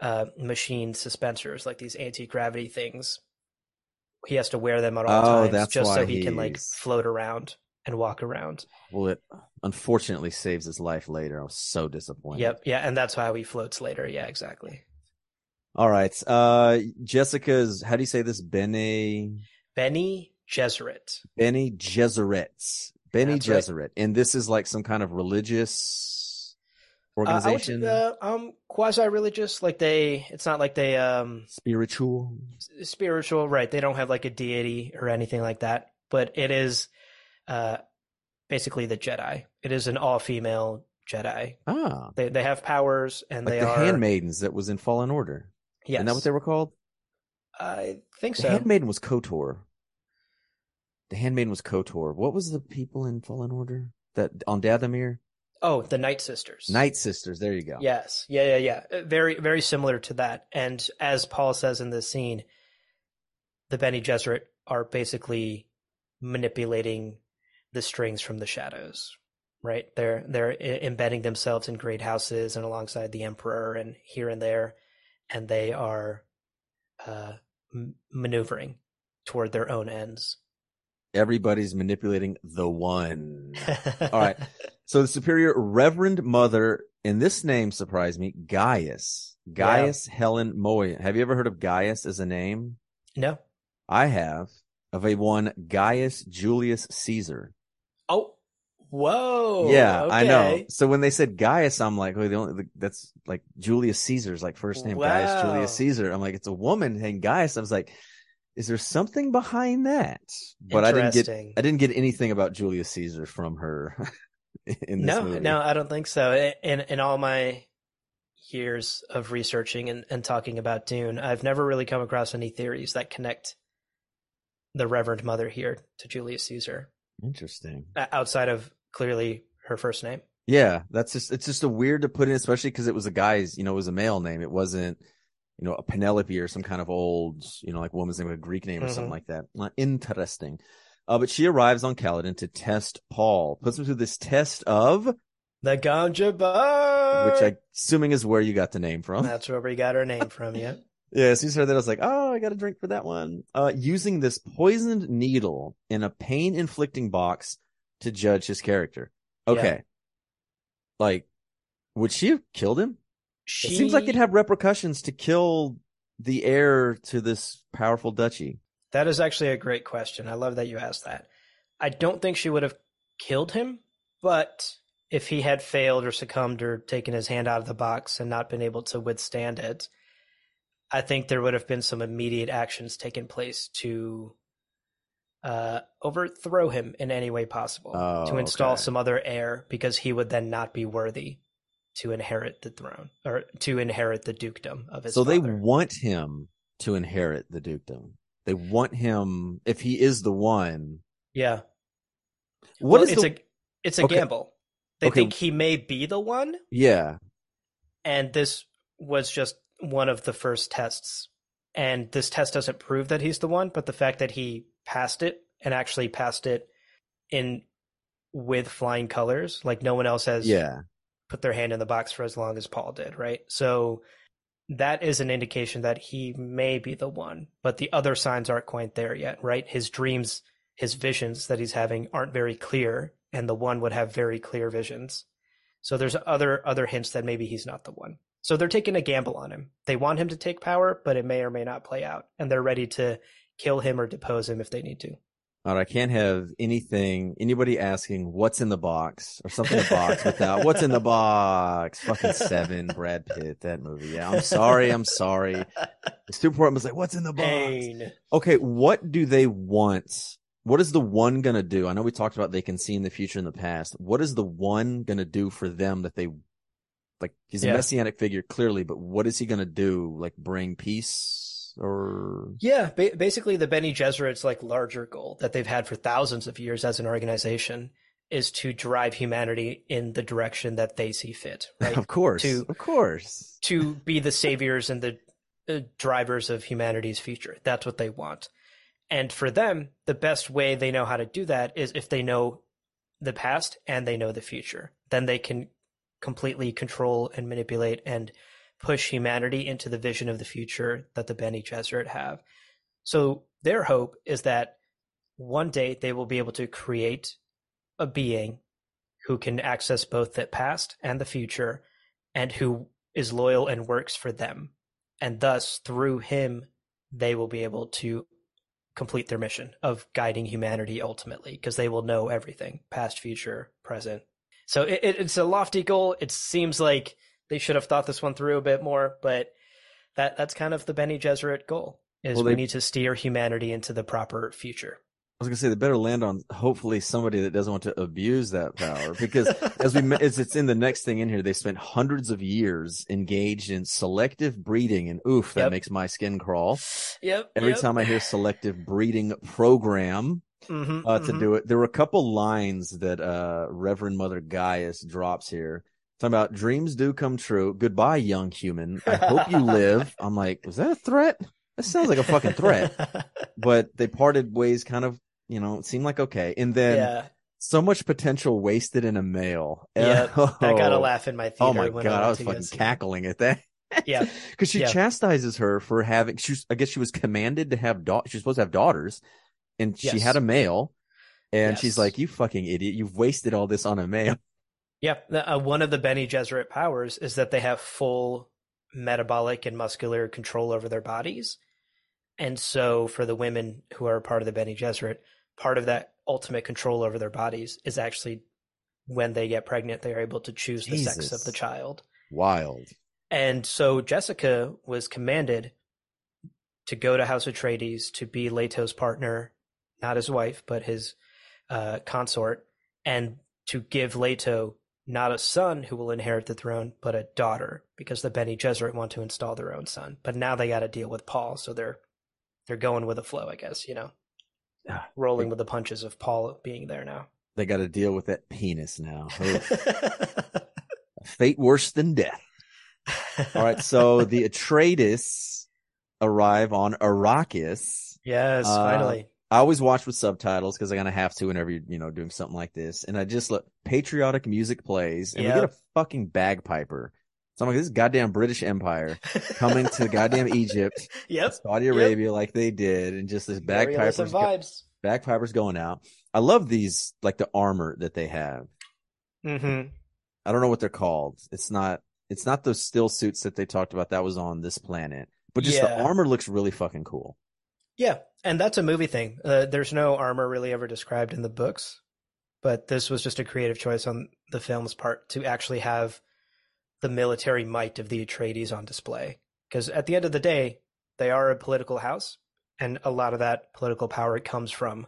uh, machine suspensors, like these anti gravity things. He has to wear them at all oh, times just so he he's... can like float around and walk around. Well, it unfortunately saves his life later. I was so disappointed. Yep, yeah, and that's how he floats later. Yeah, exactly. All right, uh, Jessica's. How do you say this? Benny? Bene Gesserit. Bene Gesserit. Bene Gesserit, right. and this is like some kind of religious organization? Uh, uh, um, quasi-religious. Like they, it's not like they um spiritual. Spiritual, right? They don't have like a deity or anything like that. But it is, uh, basically the Jedi. It is an all-female Jedi. Ah, they they have powers and like they the are handmaidens that was in Fallen Order. Yes, isn't that what they were called? I think so. the so. handmaiden was Kotor. The handmaiden was Kotor. What was the people in Fallen Order that on Dathomir? Oh, the Night Sisters. Night Sisters. There you go. Yes. Yeah. Yeah. Yeah. Uh, Very, very similar to that. And as Paul says in this scene, the Bene Gesserit are basically manipulating the strings from the shadows. Right. They're they're embedding themselves in great houses and alongside the emperor and here and there, and they are uh, maneuvering toward their own ends. Everybody's manipulating the one. All right. So the superior Reverend Mother, and this name surprised me, Gaius. Gaius Helen Moy. Have you ever heard of Gaius as a name? No. I have. Of a one Gaius Julius Caesar. Oh. Whoa. yeah, I know. So when they said Gaius, I'm like, oh, the only that's like Julius Caesar's like first name, Gaius Julius Caesar. I'm like, it's a woman named Gaius. I was like, is there something behind that? But I didn't get I didn't get anything about Julius Caesar from her in this no, movie. no, I don't think so. In in all my years of researching and, and talking about Dune, I've never really come across any theories that connect the Reverend Mother here to Julius Caesar Interesting. outside of clearly her first name. Yeah, that's just it's just a weird to put in, especially because it was a guy's, you know, it was a male name. It wasn't, you know, a Penelope or some kind of old, you know, like woman's name, a Greek name or something Mhm. like that. Interesting. Uh, but she arrives on Caladan to test Paul, puts him through this test of, The Gom Jabbar, which I assuming is where you got the name from. that's where we got her name from. Yeah, Yeah, as I heard that, I was like, oh, I got a drink for that one. Uh, using this poisoned needle in a pain inflicting box to judge his character. Okay. Like, would she have killed him? She It seems like it'd have repercussions to kill the heir to this powerful duchy. That is actually a great question. I love that you asked that. I don't think she would have killed him, but if he had failed or succumbed or taken his hand out of the box and not been able to withstand it, I think there would have been some immediate actions taken place to uh, overthrow him in any way possible, Oh, to install okay. some other heir, because he would then not be worthy to inherit the throne or to inherit the dukedom of his so they want him to inherit the dukedom. They want him, if he is the one. yeah. What well, is it's the, a it's a Okay. gamble. They Okay. think he may be the one, yeah. and this was just one of the first tests. And this test doesn't prove that he's the one, but the fact that he passed it and actually passed it in with flying colors, like no one else has Yeah. Put their hand in the box for as long as Paul did, right? So that is an indication that he may be the one, but the other signs aren't quite there yet, right? His dreams, his visions that he's having aren't very clear, and the one would have very clear visions. So there's other other hints that maybe he's not the one. So they're taking a gamble on him. They want him to take power, but it may or may not play out, and they're ready to kill him or depose him if they need to. All right, I can't have anything, anybody asking what's in the box or something in the box without what's in the box. Fucking seven, Brad Pitt, that movie. Yeah, I'm sorry. I'm sorry. It's too important. It's like, what's in the box? Pain. Okay, what do they want? What is the one gonna do? I know we talked about they can see in the future and the past. What is the one gonna do for them that they like? He's a Yeah. messianic figure, clearly, but what is he gonna do? Like bring peace or? Yeah, ba- basically the Bene Gesserit's like larger goal that they've had for thousands of years as an organization is to drive humanity in the direction that they see fit, right? Of course, To- of course. to be the saviors and the uh, drivers of humanity's future. That's what they want. And for them, the best way they know how to do that is if they know the past and they know the future. Then they can completely control and manipulate and push humanity into the vision of the future that the Bene Gesserit have. So their hope is that one day they will be able to create a being who can access both the past and the future and who is loyal and works for them. And thus, through him, they will be able to complete their mission of guiding humanity ultimately, because they will know everything past, future, present. So it, it, it's a lofty goal. It seems like they should have thought this one through a bit more, but that that's kind of the Bene Gesserit goal is Well, we need to steer humanity into the proper future. I was gonna say they better land on hopefully somebody that doesn't want to abuse that power because as we as it's in the next thing in here, they spent hundreds of years engaged in selective breeding, and oof, that Yep. makes my skin crawl. Yep. Every time I hear selective breeding program hmm uh, to do it, there were a couple lines that uh, Reverend Mother Gaius drops here. Talking about dreams do come true. Goodbye, young human. I hope you live. I'm like, was that a threat? That sounds like a fucking threat. But they parted ways, kind of. You know, it seemed like okay, and then yeah, so much potential wasted in a male. Yeah, I got a Oh. laugh in my theater. Oh my when god, went I was fucking cackling at that. Yeah. because she Yeah. chastises her for having. She, was- I guess, she was commanded to have daughters. She's supposed to have daughters, and she had a male. And she's like, "You fucking idiot! You've wasted all this on a male." Yeah, uh, one of the Bene Gesserit powers is that they have full metabolic and muscular control over their bodies. And so for the women who are part of the Bene Gesserit, part of that ultimate control over their bodies is actually when they get pregnant, they are able to choose the sex of the child. Wild. And so Jessica was commanded to go to House Atreides to be Leto's partner, not his wife, but his uh, consort, and to give Leto not a son who will inherit the throne, but a daughter, because the Bene Gesserit want to install their own son. But now they got to deal with Paul, so they're they're going with the flow, I guess. You know, Ah, rolling with the punches of Paul being there now. They got to deal with that penis now. Fate worse than death. All right, so the Atreides arrive on Arrakis. yes, Uh, finally. I always watch with subtitles because I kind of have to whenever you're, you know, doing something like this. And I just look, patriotic music plays, and we get a fucking bagpiper. So I'm like, this is goddamn British Empire coming to goddamn Egypt, Yep. Saudi Arabia, like they did, and just this bagpipers, go- vibes. bagpipers going out. I love these, like the armor that they have. Mm-hmm. I don't know what they're called. It's not, it's not those still suits that they talked about that was on this planet, but just the armor looks really fucking cool. Yeah, and that's a movie thing. Uh, there's no armor really ever described in the books, but this was just a creative choice on the film's part to actually have the military might of the Atreides on display. Because at the end of the day, they are a political house, and a lot of that political power comes from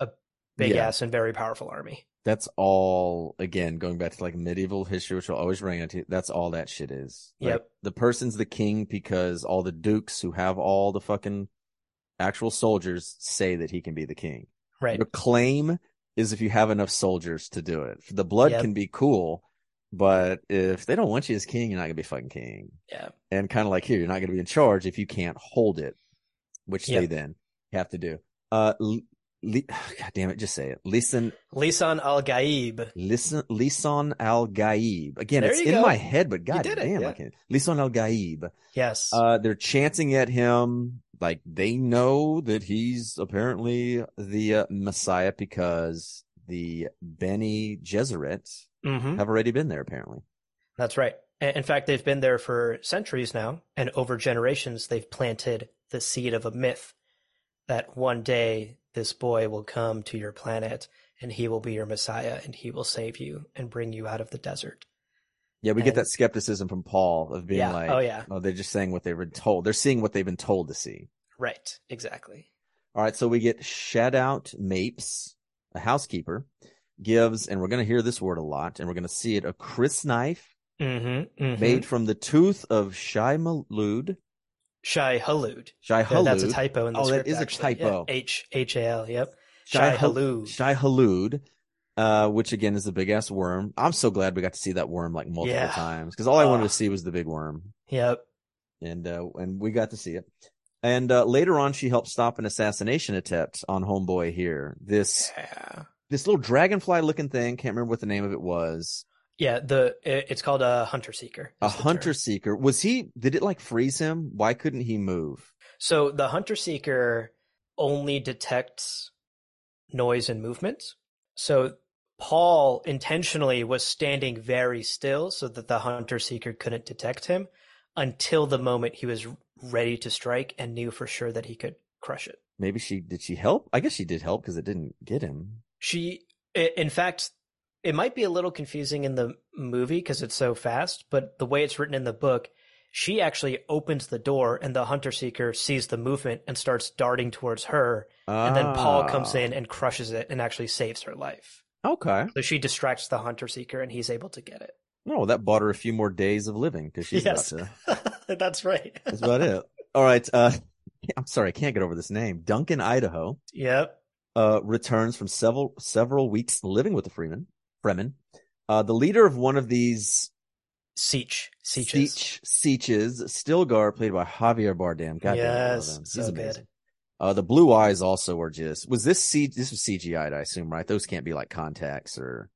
a big Yeah. ass and very powerful army. That's all again going back to like medieval history, which will always bring it to. That's all that shit is. Like, Yep. the person's the king because all the dukes who have all the fucking actual soldiers say that he can be the king. Right. Your claim is if you have enough soldiers to do it. The blood Yep. can be cool, but if they don't want you as king, you're not gonna be fucking king. Yeah. And kind of like here, you're not gonna be in charge if you can't hold it, which they then have to do. Uh, li- li- God damn it, just say it. Listen, Lisan al Gaib. Listen, Lisan Al Gaib. Again, There it's in go. my head, but god did it, yeah. I can't. Lisan Al Gaib. Yes. Uh, they're chanting at him like they know that he's apparently the uh, Messiah because the Bene Gesserit hmm have already been there. Apparently, That's right. In fact, they've been there for centuries now, and over generations, they've planted the seed of a myth that one day this boy will come to your planet and he will be your Messiah and he will save you and bring you out of the desert. Yeah, we get that skepticism from Paul of being yeah. like, oh, yeah. oh, they're just saying what they've been told. They're seeing what they've been told to see. Right. Exactly. All right, so we get Shadout Mapes, a housekeeper, gives, and we're going to hear this word a lot, and we're going to see it, a crysknife Mm-hmm. made from the tooth of Shai Malud. Shai Halud. Shai Yeah, Halud. that's a typo in the Oh, that script. is a actually. Yeah, typo. H H A L. Yep. Shai Shai Hal- Halud. Shai Halud, uh, which again is the big ass worm. I'm so glad we got to see that worm like multiple Yeah. times because all I wanted to see was the big worm, Yep. and uh, and we got to see it. And uh, later on, she helped stop an assassination attempt on Homeboy here. This Yeah. this little dragonfly looking thing, can't remember what the name of it was. Yeah. The it's called a hunter seeker. A hunter term. seeker. Was he? Did it like freeze him? Why couldn't he move? So the hunter seeker only detects noise and movement. So Paul intentionally was standing very still so that the hunter seeker couldn't detect him until the moment he was ready to strike and knew for sure that he could crush it. Maybe she did. She help? I guess she did help because it didn't get him. She, in fact, it might be a little confusing in the movie because it's so fast, but the way it's written in the book, she actually opens the door and the hunter seeker sees the movement and starts darting towards her. And then Paul comes in Ah, and crushes it and actually saves her life. Okay. So she distracts the hunter seeker and he's able to get it. No, that bought her a few more days of living because she's yes. about to. That's right. That's about it. All right. Uh, I'm sorry, I can't get over this name. Duncan, Idaho, Yep. uh, returns from several several weeks living with the Freeman. Fremen. Uh, the leader of one of these Siege. Sieges. siege sieges, Stilgar, played by Javier Bardem. God damn, yes. He's So good. Uh, the blue eyes also are just. Was this C? This was CGI'd, I assume, right? Those can't be like contacts or.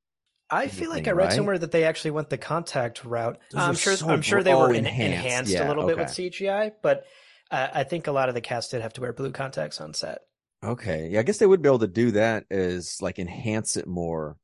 I feel like I read right? somewhere that they actually went the contact route. Those I'm sure. so I'm sure they were en- enhanced. enhanced, Yeah, a little bit with. CGI, but uh, I think a lot of the cast did have to wear blue contacts on set. Okay, yeah, I guess they would be able to do that as like enhance it more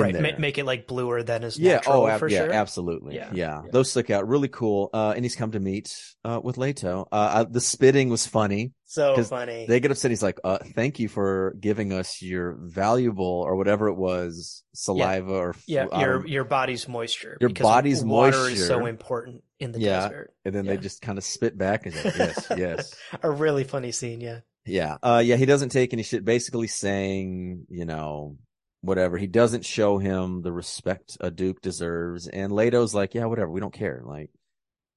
right, there. ma- make it like bluer than is yeah, natural oh, ab- for yeah, sure. absolutely. Yeah. Yeah. Yeah. those stick out. Really cool. Uh, and he's come to meet uh with Leto. Uh, uh, the spitting was funny. So funny. They get upset. He's like, "Uh, thank you for giving us your valuable or whatever it was, saliva or f- yeah, I your your body's moisture. Your because body's water is so important in the Yeah. desert. And then they just kind of spit back and like, yes, yes. A really funny scene. Yeah. Yeah. Uh, yeah, he doesn't take any shit, basically saying, you know, whatever. He doesn't show him the respect a Duke deserves. And Leto's like, yeah, whatever. We don't care. Like,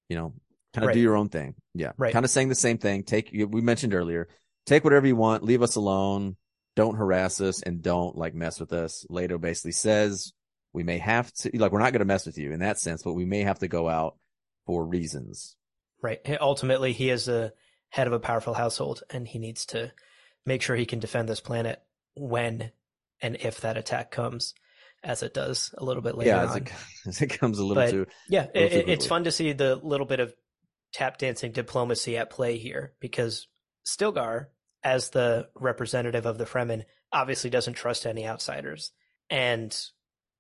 you know, kind of Right. do your own thing. Yeah. Right. Kind of saying the same thing. Take, we mentioned earlier, take whatever you want, leave us alone. Don't harass us and don't like mess with us. Leto basically says we may have to, like, we're not going to mess with you in that sense, but we may have to go out for reasons. Right. Ultimately, he is the head of a powerful household, and he needs to make sure he can defend this planet when and if that attack comes, as it does a little bit later yeah. As on. it, as it comes a little But- too, Yeah, Little it, too it's fun to see the little bit of tap dancing diplomacy at play here because Stilgar, as the representative of the Fremen, obviously doesn't trust any outsiders. And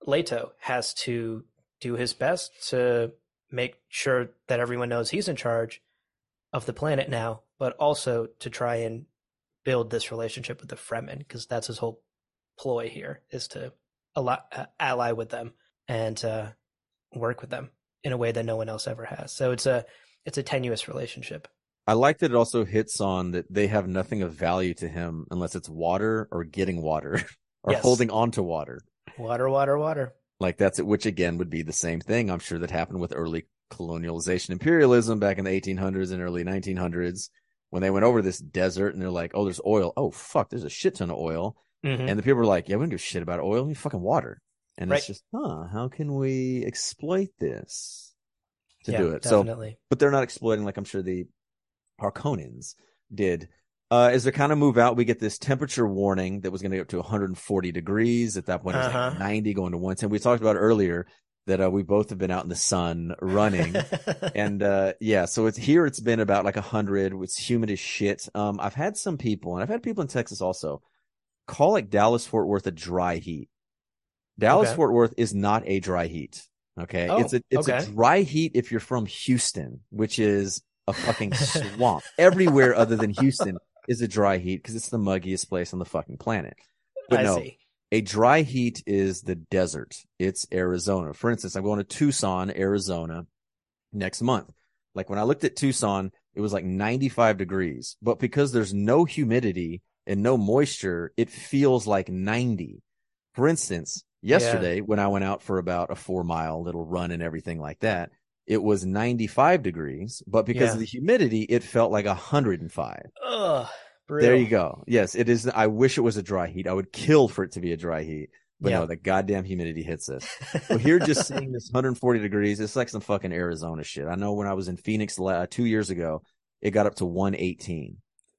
Leto has to do his best to make sure that everyone knows he's in charge of the planet now, but also to try and build this relationship with the Fremen because that's his whole ploy here is to ally, uh, ally with them and uh, work with them in a way that no one else ever has. So it's a it's a tenuous relationship. I like that it also hits on that they have nothing of value to him unless it's water or getting water or Yes. holding on to water. Water, water, water. Like that's it, which again would be the same thing. I'm sure that happened with early colonialization imperialism back in the 1800s and early 1900s when they went over this desert and they're like, oh, there's oil. Oh, fuck, there's a shit ton of oil. Mhm. And the people were like, yeah, we don't give a shit about oil. We need fucking water. And Right. it's just, huh, how can we exploit this to yeah, do it? So Definitely. but they're not exploiting like I'm sure the Harkonnens did. Uh, as they kind of move out, we get this temperature warning that was going to go up to 140 degrees. At that point, it was like Uh-huh. 90 going to 110. We talked about earlier that uh, we both have been out in the sun running. and uh, yeah, so it's here. It's been about like 100. It's humid as shit. Um, I've had some people, and I've had people in Texas also, call like Dallas Fort Worth a dry heat. Dallas Okay. Fort Worth is not a dry heat. Okay, Oh, it's a it's a dry heat if you're from Houston, which is a fucking swamp. Everywhere other than Houston is a dry heat because it's the muggiest place on the fucking planet. But I no, see. a dry heat is the desert. It's Arizona. For instance, I'm going to Tucson, Arizona next month. Like when I looked at Tucson, it was like 95 degrees, but because there's no humidity and no moisture, it feels like 90. For instance, yesterday when I went out for about a four mile little run and everything like that, it was 95 degrees, but because Yeah. of the humidity, it felt like 105. Ugh. There you go. Yes, it is. I wish it was a dry heat. I would kill for it to be a dry heat. But Yeah. no, the goddamn humidity hits us. Well, here just seeing this 140 degrees, it's like some fucking Arizona shit. I know when I was in Phoenix la- uh, two years ago, it got up to 118.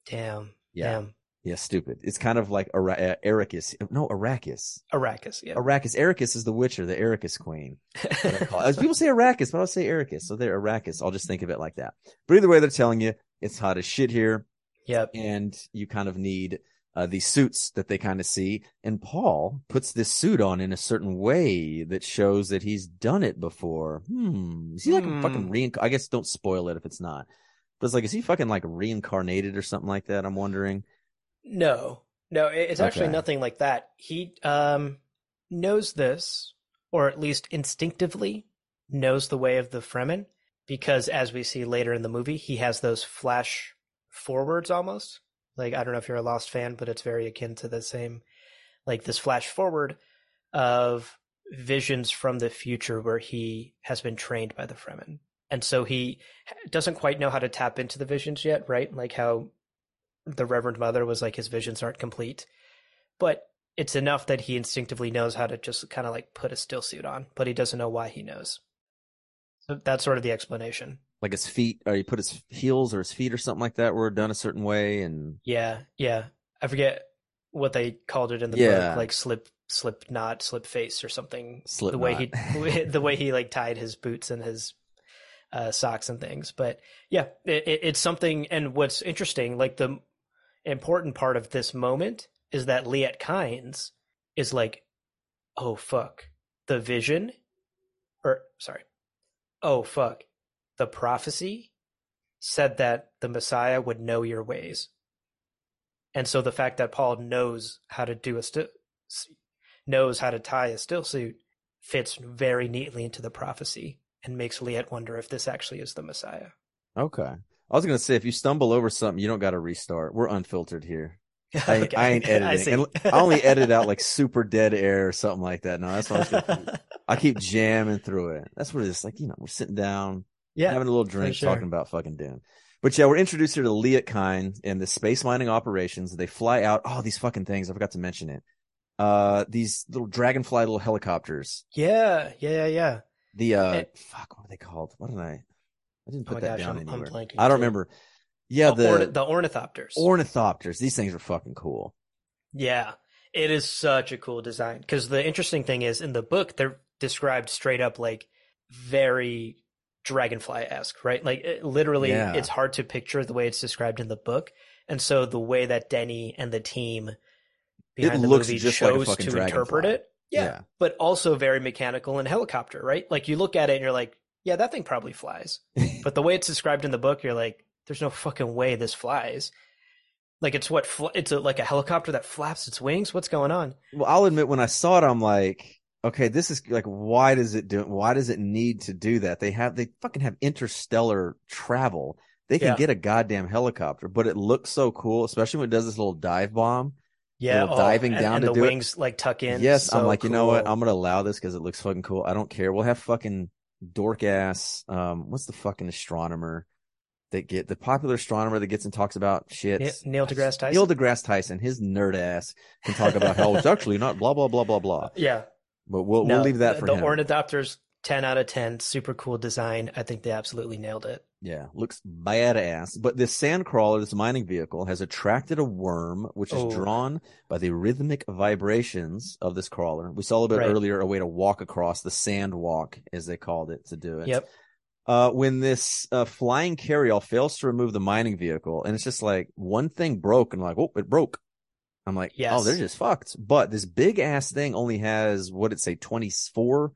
Damn. Yeah. Damn. Yeah, stupid. It's kind of like Ara- Arrakis. No, Arrakis. Arrakis. Yeah. Arrakis. Arrakis is the Witcher, the Arrakis queen. What I call it. As people say Arrakis, but I'll say Arrakis. So they're Arrakis. I'll just think of it like that. But either way, they're telling you it's hot as shit here yep. and you kind of need uh, these suits that they kind of see. And Paul puts this suit on in a certain way that shows that he's done it before. Hmm. Is he like a Hmm. fucking reinc? I guess don't spoil it if it's not. But it's like, is he fucking like reincarnated or something like that? I'm wondering. No. No, it- it's actually Okay. nothing like that. He um knows this, or at least instinctively knows the way of the Fremen, because as we see later in the movie, he has those flash forwards almost. Like I don't know if you're a Lost fan, but it's very akin to the same, like this flash forward of visions from the future where he has been trained by the Fremen. And so he doesn't quite know how to tap into the visions yet, right? Like how the Reverend Mother was like his visions aren't complete. But it's enough that he instinctively knows how to just kind of like put a still suit on, but he doesn't know why he knows. So that's sort of the explanation. Like his feet, or he put his heels or his feet or something like that were done a certain way, and Yeah, yeah. I forget what they called it in the Yeah. book, like slip slip knot, slip face or something. Slip the way knot. he the way he like tied his boots and his uh, socks and things. But yeah, it, it, it's something. And what's interesting, like the important part of this moment is that Liet Kynes is like, oh fuck, the vision, or sorry, oh fuck, the prophecy said that the Messiah would know your ways. And so the fact that Paul knows how to do a knows how to tie a still suit fits very neatly into the prophecy and makes Liet wonder if this actually is the Messiah. okay. I was gonna say if you stumble over something, you don't got to restart. We're unfiltered here. I, ain't- I ain't editing. And I only edit out like super dead air or something like that. No, that's what I was gonna do. I keep jamming through it. That's what it is. Like, you know, we're sitting down, yeah, having a little drink, sure. talking about fucking Dune. But yeah, we're introduced here to Liet Kyne and the space mining operations. They fly out. Oh, these fucking things. I forgot to mention it. Uh, these little dragonfly little helicopters. yeah, yeah, yeah, yeah. The, uh, Eh. fuck, what are they called? What did I, I didn't Oh put my that gosh, down I'm- I'm anywhere. blanking I don't too. remember. Yeah, oh, the, orn- the, the ornithopters. ornithopters. These things are fucking cool. Yeah, it is such a cool design. Because the interesting thing is, in the book, they're described straight up like very dragonfly esque, right? Like it, literally, Yeah. it's hard to picture the way it's described in the book. And so the way that Denis and the team behind the looks movie just like chose to interpret it, yeah, Yeah. but also very mechanical and helicopter, right? Like you look at it and you're like, yeah, that thing probably flies. But the way it's described in the book, you're like, there's no fucking way this flies. Like it's what fl- it's a, like a helicopter that flaps its wings. What's going on? Well, I'll admit when I saw it, I'm like, okay, this is like, why does it do? Why does it need to do that? They have, they fucking have interstellar travel. They can Yeah. get a goddamn helicopter, but it looks so cool, especially when it does this little dive bomb. Yeah, Little oh, diving and, down and to the do it. wings like tuck in. yes, I'm So like, you know what? I'm gonna allow this because it looks fucking cool. I don't care. We'll have fucking dork ass. Um, what's the fucking astronomer that get the popular astronomer that gets and talks about shit? Ne- Neil deGrasse Tyson. Neil deGrasse Tyson, his nerd ass can talk about how it's actually not blah blah blah blah blah. yeah, But we'll no, we'll leave that the, for the him. ornithopters. Ten out of ten. Super cool design. I think they absolutely nailed it. Yeah, looks badass. But this sand crawler, this mining vehicle, has attracted a worm, which is Oh. drawn by the rhythmic vibrations of this crawler. We saw a bit Right. earlier a way to walk across the sand walk, as they called it, to do it. Yep. Uh, when this uh, flying carryall fails to remove the mining vehicle, and it's just like one thing broke, and like, oh, it broke. I'm like, oh, they're just fucked. But this big ass thing only has what it say, 24.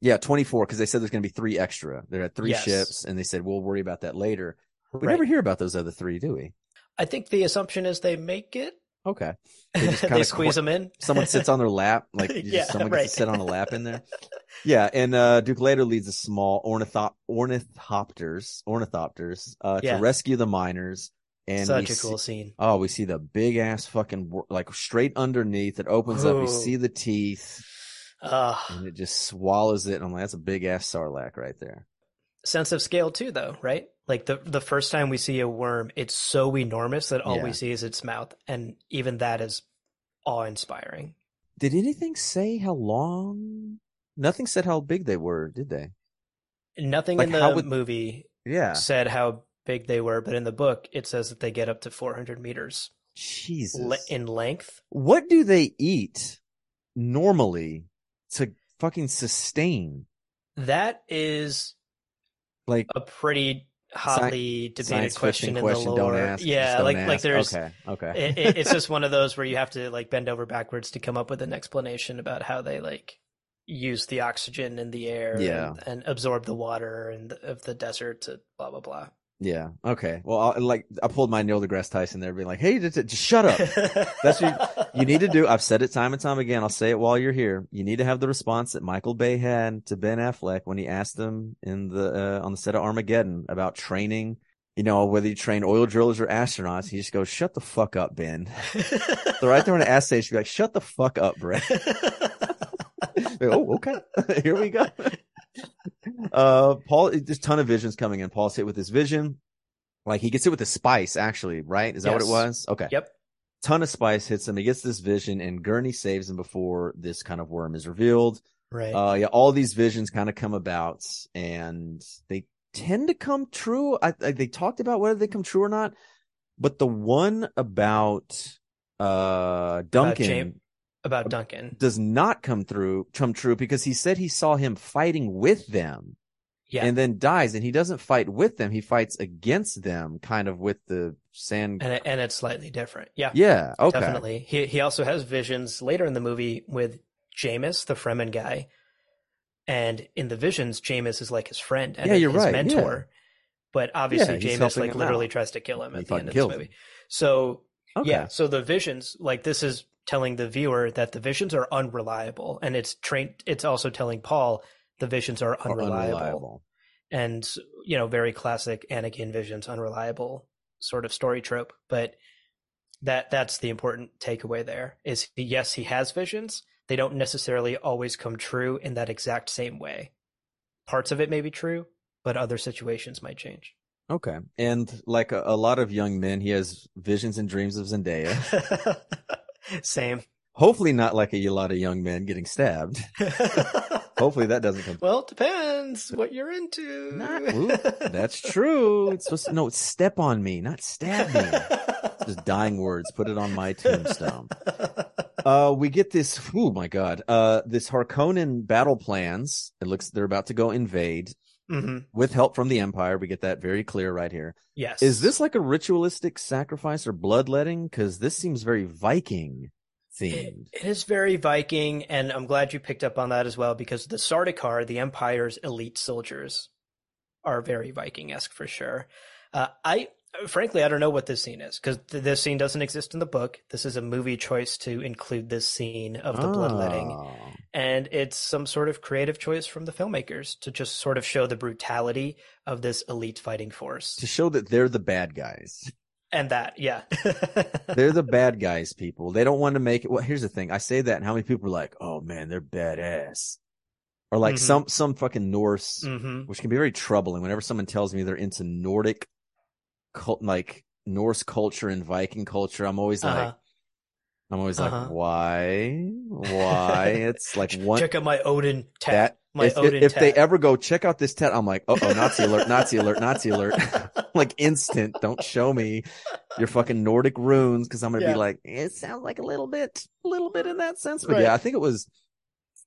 Yeah, 24, because they said there's going to be three extra. There are three Yes. ships, and they said we'll worry about that later. We Right. never hear about those other three, do we? I think the assumption is they make it. Okay. They, They squeeze qu- them in. Someone sits on their lap, like you just- someone right. gets to sit on a lap in there. Yeah, and uh, Duke later leads a small ornithop- ornithopters, ornithopters, uh, Yeah. to rescue the miners. And Such a see- cool scene. oh, we see the big ass fucking like straight underneath. It opens up. You see the teeth, Uh, and it just swallows it. And I'm like, that's a big ass sarlacc right there. sense of scale too, though, right? Like the the first time we see a worm, it's so enormous that all Yeah. we see is its mouth, and even that is awe inspiring. Did anything say how long? Nothing said how big they were, did they? Nothing Like, in the would- movie Yeah. said how big they were, but in the book it says that they get up to 400 meters Jesus. in length. what do they eat normally to fucking sustain? That is Like a pretty hotly debated question in question, the lore. ask. yeah, just don't like like there's okay, okay. it, it- it's just one of those where you have to like bend over backwards to come up with an explanation about how they like use the oxygen in the air Yeah. and, and absorb the water and of the desert to blah blah blah Yeah. Okay. Well, I, like I pulled my Neil deGrasse Tyson there, being like, "Hey, just, just shut up." That's what you, you need to do. I've said it time and time again. I'll say it while you're here. You need to have the response that Michael Bay had to Ben Affleck when he asked him in the uh, on the set of Armageddon about training. You know, whether you train oil drillers or astronauts. He just goes, "Shut the fuck up, Ben." so right there on the ass stage, be like, "Shut the fuck up, Brett." oh, okay. here we go. Uh, Paul, there's a ton of visions coming in. Paul's hit with his vision. Like he gets hit with the spice, actually, right? Is that what it was? Okay. Yep. Ton of spice hits him. He gets this vision and Gurney saves him before this kind of worm is revealed. Right. Uh, yeah, all these visions kind of come about and they tend to come true. I, I they talked about whether they come true or not, but the one about, uh, Duncan Jam- About Duncan. does not come through, come true because he said he saw him fighting with them Yeah. and then dies and he doesn't fight with them. He fights against them kind of with the sand. and it, and it's slightly different. Yeah. yeah. Okay. Definitely. He he also has visions later in the movie with Jamis, the Fremen guy. And in the visions, Jamis is like his friend and Yeah, you're his right, mentor. But obviously Yeah, Jamis like literally out. tries to kill him He at the end of this kills him. movie. So Okay. yeah, so the visions, like this is telling the viewer that the visions are unreliable. And it's trained it's also telling Paul the visions are Or unreliable. And you know, very classic Anakin visions, unreliable sort of story trope. But that that's the important takeaway there is yes he has visions they don't necessarily always come true in that exact same way parts of it may be true but other situations might change Okay. And like a, a lot of young men, he has visions and dreams of Zendaya. same Hopefully not like a lot of young men getting stabbed. Hopefully that doesn't come. well it depends what you're into Not- ooh, that's true. It's supposed to, no, it's step on me, not stab me. Just dying words. Put it on my tombstone. Uh, we get this. Oh my god. Uh, this Harkonnen battle plans. It looks they're about to go invade hmm with help from the Empire. We get that very clear right here. yes Is this like a ritualistic sacrifice or bloodletting? Because this seems very Viking themed. it is very Viking, and I'm glad you picked up on that as well because the Sardaukar, the Empire's elite soldiers, are very Viking-esque for sure. Uh, I frankly I don't know what this scene is because th- this scene doesn't exist in the book. This is a movie choice to include this scene of the bloodletting, Oh. and it's some sort of creative choice from the filmmakers to just sort of show the brutality of this elite fighting force. to show that they're the bad guys. And that, yeah, They're the bad guys, people. They don't want to make it. Well, here's the thing. I say that, and how many people are like, "Oh man, they're badass," or like Mhm. some some fucking Norse, hmm which can be very troubling. Whenever someone tells me they're into Nordic, cult, like Norse culture and Viking culture, I'm always like, Uh-huh. I'm always Uh-huh. like, why, why? It's like one Check out my Odin tat. my if, Odin if they ever go check out this tat, I'm like, oh, oh, Nazi alert, Nazi alert, Nazi alert. like instant. Don't show me your fucking Nordic runes because I'm gonna Yeah. be like, it sounds like a little bit, a little bit in that sense. But Right. yeah, I think it was,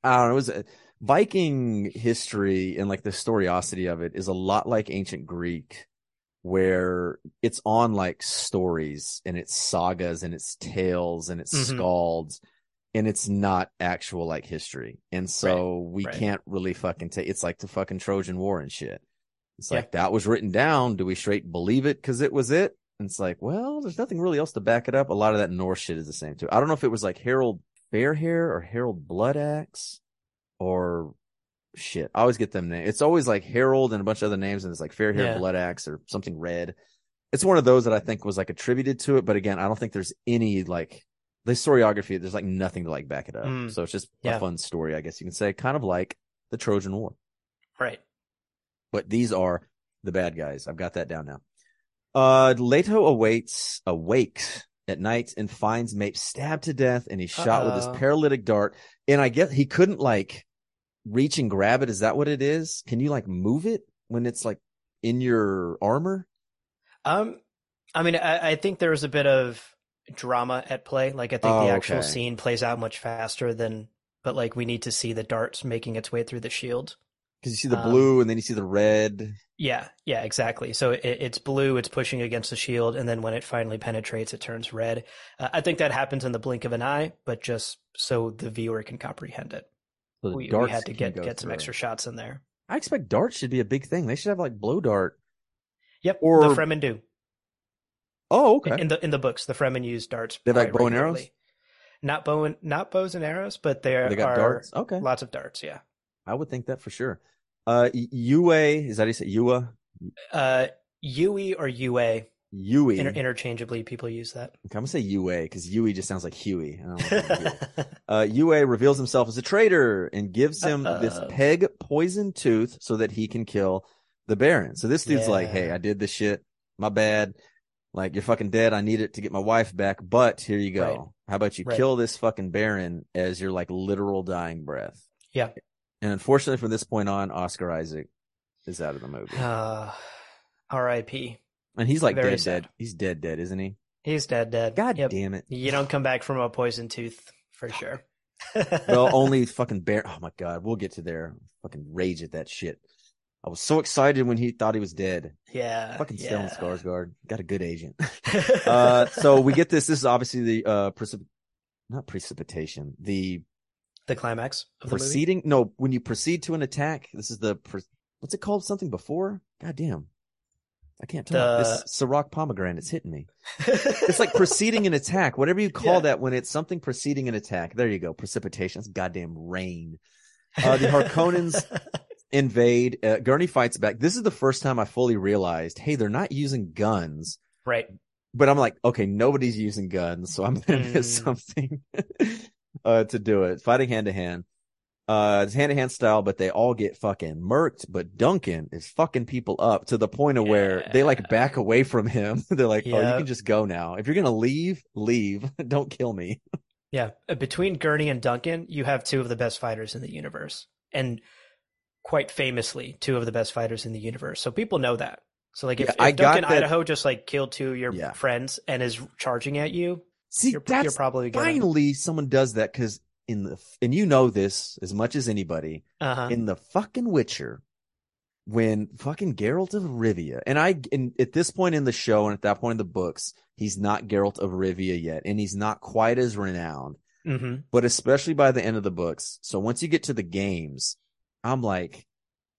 I don't know, it was uh, Viking history and like the storiosity of it is a lot like ancient Greek, where it's on like stories and it's sagas and it's tales and it's Mhm. skalds. And it's not actual like history. And so we right. can't really fucking take it's like the fucking Trojan War and shit. It's Yeah. like that was written down. Do we straight believe it because it was it? And it's like, well, there's nothing really else to back it up. A lot of that Norse shit is the same too. I don't know if it was like Harold Fairhair or Harold Bloodaxe or shit. I always get them names. It's always like Harold and a bunch of other names, and it's like Fair Hair Yeah. Bloodaxe or something red. It's one of those that I think was like attributed to it, but again, I don't think there's any like the historiography. There's like nothing to like back it up. Mm. So it's just Yeah. a fun story, I guess you can say, kind of like the Trojan War. right. But these are the bad guys. I've got that down now. Uh, Leto awaits, awakes at night and finds Mape stabbed to death and he's shot with Uh-oh. his paralytic dart. And I guess he couldn't like reach and grab it. Is that what it is? Can you like move it when it's like in your armor? Um, I mean, I, I think there was a bit of drama at play. Like, I think Oh, the actual okay. scene plays out much faster than, but like, we need to see the darts making its way through the shield. Because you see the Um, blue and then you see the red. Yeah, yeah, exactly. So it, it's blue, it's pushing against the shield, and then when it finally penetrates, it turns red. Uh, I think that happens in the blink of an eye, but just so the viewer can comprehend it. So We, we had to get get some extra shots in there. I expect darts should be a big thing. They should have like blow dart. Yep. Or- the Fremen do. Oh, okay. In the in the books, the Fremen use darts. They like, bow and arrows? Not bow and not bows and arrows, but there They got are darts. Okay, lots of darts. Yeah. I would think that for sure. Uh, Yue is that how you say Yua? Uh, Yui or Yue, Yui. inter- interchangeably, people use that. Okay, I'm gonna say Yue because Yui just sounds like Huey. I don't know if I'm Yue. uh, reveals himself as a traitor and gives him this Uh-oh. peg poison tooth so that he can kill the Baron. So this dude's like, "Hey, I did this shit. My bad. Like you're fucking dead. I need it to get my wife back. But here you go. Right. How about you Right. kill this fucking Baron as your like literal dying breath?" Yeah. And unfortunately, from this point on, Oscar Isaac is out of the movie, uh, R.I.P. and he's like very dead, sad. dead. He's dead, dead, isn't he? He's dead, dead. God Yep. damn it. You don't come back from a poison tooth for sure. well, only fucking bear. Oh my god, we'll get to there. Fucking rage at that shit. I was so excited when he thought he was dead. yeah. Fucking yeah. Stellan Skarsgård got a good agent. uh, so we get this. This is obviously the uh, precip- not precipitation. The the climax of the movie. proceeding. No, when you proceed to an attack, this is the pre- what's it called? Something before? God damn, I can't talk. The- This Ciroc pomegranate hitting me. It's like preceding an attack, whatever you call Yeah. that when it's something preceding an attack. There you go. Precipitation. It's goddamn rain. Uh, the Harkonnens invade. Uh, Gurney fights back. This is the first time I fully realized, hey, they're not using guns. right. But I'm like, okay, nobody's using guns, so I'm gonna miss Mm. something uh, to do it. Fighting hand to hand. Uh, it's hand to hand style, but they all get fucking murked. But Duncan is fucking people up to the point of where they like back away from him. They're like, oh, you can just go now. If you're gonna leave, leave. Don't kill me. Yeah. Uh, Between Gurney and Duncan, you have two of the best fighters in the universe. And quite famously, two of the best fighters in the universe. So people know that. So like if, Yeah, if I Duncan that- Idaho just like killed two of your Yeah. friends and is charging at you, See, you're, that's you're probably gonna finally someone does that because in the and you know this as much as anybody uh-huh. in the fucking Witcher when fucking Geralt of Rivia and I and at this point in the show and at that point in the books he's not Geralt of Rivia yet and he's not quite as renowned hmm but especially by the end of the books so once you get to the games I'm like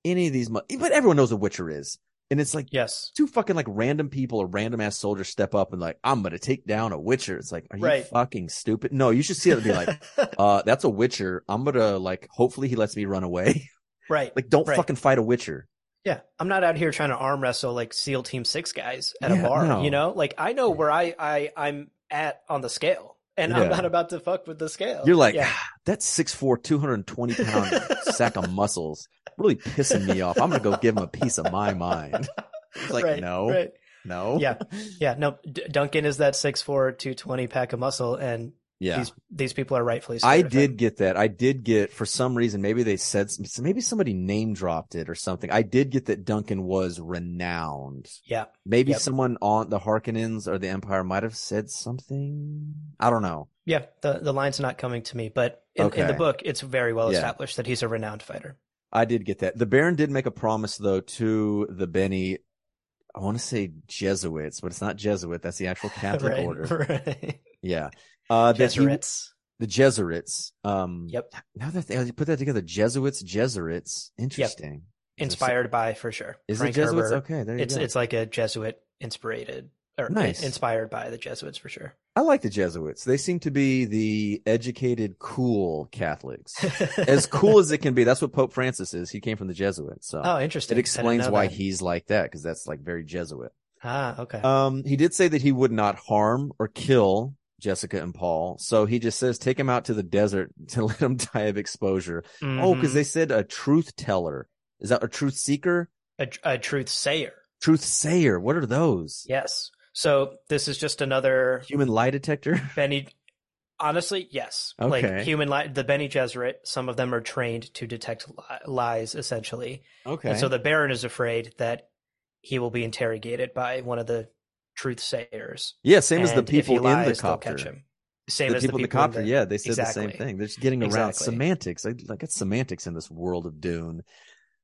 any of these but everyone knows what Witcher is and it's like Yes. two fucking like random people or random ass soldiers step up and like I'm gonna take down a Witcher it's like are you Right. fucking stupid no you should see it and be like uh that's a Witcher I'm gonna like hopefully he lets me run away right. like don't Right. fucking fight a Witcher Yeah, I'm not out here trying to arm wrestle like SEAL Team Six guys at Yeah, a bar. no. You know, like I know where I I I'm at on the scale, and I'm not about to fuck with the scale. You're like, yeah, that 6'4", 220 pound sack of muscles really pissing me off. I'm gonna go give him a piece of my mind. It's like, right, no, right. no, Yeah. yeah. No, D- Duncan is that 6'4", 220 pack of muscle, and yeah. these these people are rightfully. I did get that. I did get for some reason. Maybe they said maybe somebody name dropped it or something. I did get that Duncan was renowned. Yeah, Maybe Yep. someone on the Harkonnens or the Empire might have said something. I don't know. yeah. The the line's not coming to me, but in, in the book, it's very well Yeah. established that he's a renowned fighter. I did get that. The Baron did make a promise though to the Bene. I want to say Jesuits, but it's not Jesuit. That's the actual Catholic right, order. right. Yeah. Uh, he- Jesuits. the Jesuits. Um, Yep. Now that they you put that together, Jesuits, Jesuits. Interesting. It- Inspired by for sure. Is Frank it Jesuits? Herbert. Okay, there you It's go. it's like a Jesuit inspired or Nice. inspired by the Jesuits for sure. I like the Jesuits. They seem to be the educated, cool Catholics. as cool as it can be. That's what Pope Francis is. He came from the Jesuits, so oh, interesting. it explains why that. he's like that because that's like very Jesuit. Ah, okay. Um, he did say that he would not harm or kill Jessica and Paul, so he just says take him out to the desert to let him die of exposure. Oh, because Mhm. they said a truth teller. Is that a truth seeker? a, a truth sayer. Truth sayer. What are those? Yes. So this is just another Human lie detector. Bene. Honestly, yes. Okay. Like human lie, the Bene Gesserit, some of them are trained to detect li- lies, essentially, Okay. and so the Baron is afraid that he will be interrogated by one of the truth sayers. yeah, same as the and if he people in the lies, they'll copter. catch him. Same the as people the in the copter, the- yeah, they said the same thing. They're just getting around Exactly. semantics. I like it's semantics in this world of Dune.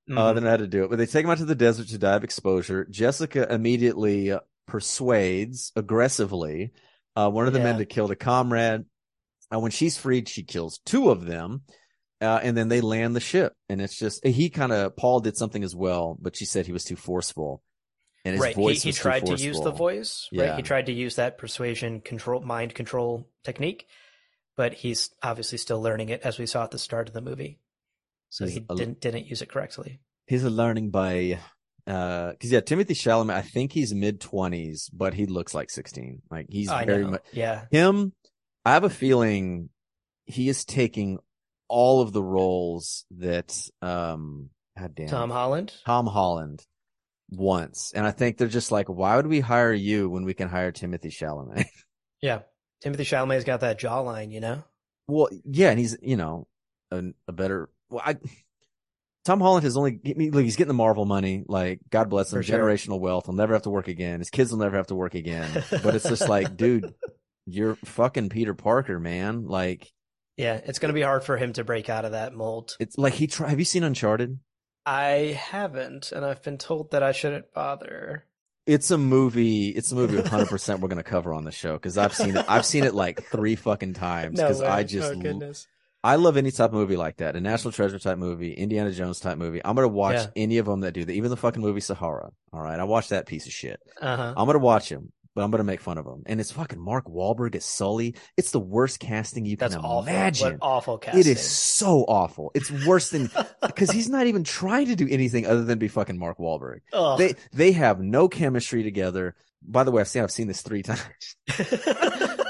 Uh, Mhm. they know how to do it, but they take him out to the desert to die of exposure. Jessica immediately uh, persuades aggressively uh, one of the men Yeah. to kill the comrade. Uh, when she's freed, she kills two of them, uh, and then they land the ship. And it's just he kind of Paul did something as well, but she said he was too forceful. and his right. voice he he tried to use the voice. Right. Yeah. He tried to use that persuasion control, mind control technique, but he's obviously still learning it, as we saw at the start of the movie. So He's he a- didn't didn't use it correctly. He's a learning by, uh, because yeah, Timothée Chalamet. I think he's mid twenties, but he looks like sixteen. Like he's I very know. much Yeah. him. I have a feeling he is taking all of the roles that, um, God damn, Tom Holland. Tom Holland once. and I think they're just like, why would we hire you when we can hire Timothée Chalamet? Yeah. Timothée Chalamet's got that jawline, you know. Well, yeah, and he's you know a, a better. Well, I Tom Holland has only he's getting the Marvel money. Like God bless him, sure. generational wealth. He'll never have to work again. His kids will never have to work again. But it's just like, dude, you're fucking Peter Parker, man. Like Yeah, it's going to be hard for him to break out of that mold. it's like he try. Have you seen Uncharted? I haven't, and I've been told that I shouldn't bother. It's a movie. It's a movie. 100 percent we're gonna cover on the show because I've seen it. I've seen it like three fucking times because way. I just oh goodness. I love any type of movie like that, a National Treasure type movie, Indiana Jones type movie. I'm gonna watch Yeah. any of them that do that. Even the fucking movie Sahara. All right, I watched that piece of shit. Uh huh. I'm gonna watch him, but I'm gonna make fun of him. And it's fucking Mark Wahlberg as Sully. It's the worst casting you That's can awful. imagine. What awful casting. It is so awful. It's worse than because he's not even trying to do anything other than be fucking Mark Wahlberg. Ugh. They they have no chemistry together. By the way, I've seen I've seen this three times.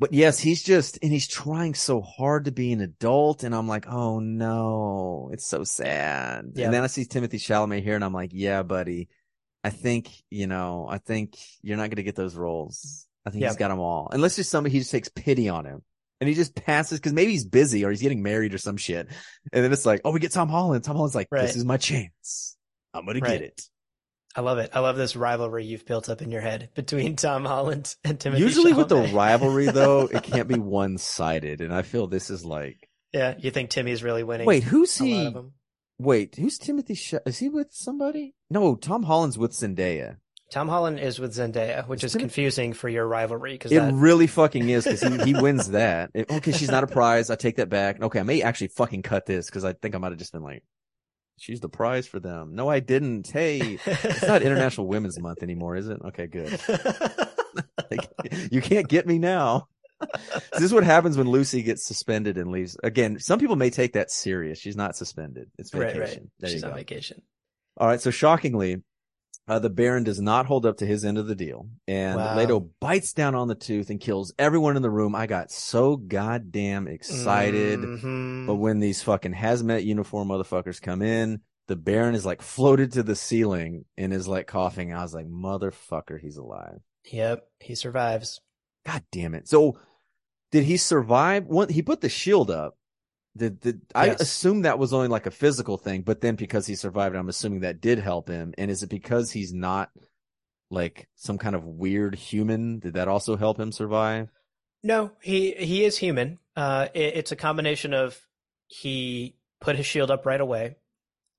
But yes, he's just and he's trying so hard to be an adult, and I'm like, oh no, it's so sad. Yeah. And then I see Timothée Chalamet here, and I'm like, yeah, buddy, I think you know, I think you're not going to get those roles. I think Yeah. he's got them all, unless there's somebody he just takes pity on him. And he just passes because maybe he's busy or he's getting married or some shit. And then it's like, oh, we get Tom Holland. Tom Holland's like, Right. this is my chance. I'm gonna get it. I love it. I love this rivalry you've built up in your head between Tom Holland and Timothy. Usually with the rivalry though, it can't be one sided, and I feel this is like, yeah, you think Timmy's really winning? wait, who's he? Wait, who's Timothy? Sh- is he with somebody? No, Tom Holland's with Zendaya. Tom Holland is with Zendaya, which is Timothy- confusing for your rivalry because It that really fucking is because he, he wins that. It- okay, she's not a prize. I take that back. Okay, I may actually fucking cut this because I think I might have just been like, she's the prize for them. No, I didn't. Hey, it's not International Women's Month anymore, is it? Okay, good. Like, you can't get me now. this is what happens when Lucy gets suspended and leaves. Again, some people may take that serious. She's not suspended. It's vacation. right. There She's on vacation. All right. So shockingly, uh, the Baron does not hold up to his end of the deal, and Wow. Leto bites down on the tooth and kills everyone in the room. I got so goddamn excited. Mhm. But when these fucking hazmat uniform motherfuckers come in, the Baron is like floated to the ceiling and is like coughing. I was like, motherfucker, he's alive. Yep, he survives. God damn it. So did he survive? One, he put the shield up. Did, did I assume that was only like a physical thing, but then because he survived, I'm assuming that did help him. And is it because he's not like some kind of weird human? Did that also help him survive? No, he he is human. Uh, it, it's a combination of he put his shield up right away,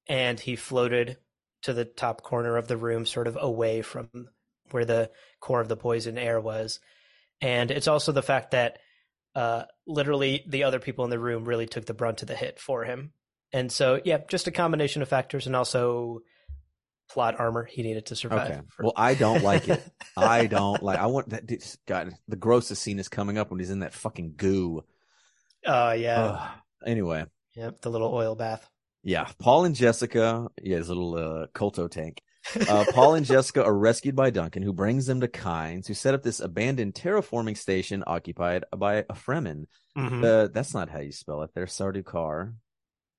and he floated to the top corner of the room, sort of away from where the core of the poison air was. And it's also the fact that uh, literally the other people in the room really took the brunt of the hit for him. And so, yeah, just a combination of factors, and also plot armor he needed to survive. Okay. for- Well, I don't like it. I don't like. I want that. God, the grossest scene is coming up when he's in that fucking goo. uh, yeah. Anyway, yep, the little oil bath. yeah. Paul and Jessica, yeah, his little uh, Colto tank. Uh, Paul and Jessica are rescued by Duncan, who brings them to Kynes, who set up this abandoned terraforming station occupied by a Fremen. Mhm. Uh, that's not how you spell it. There, Sardukar.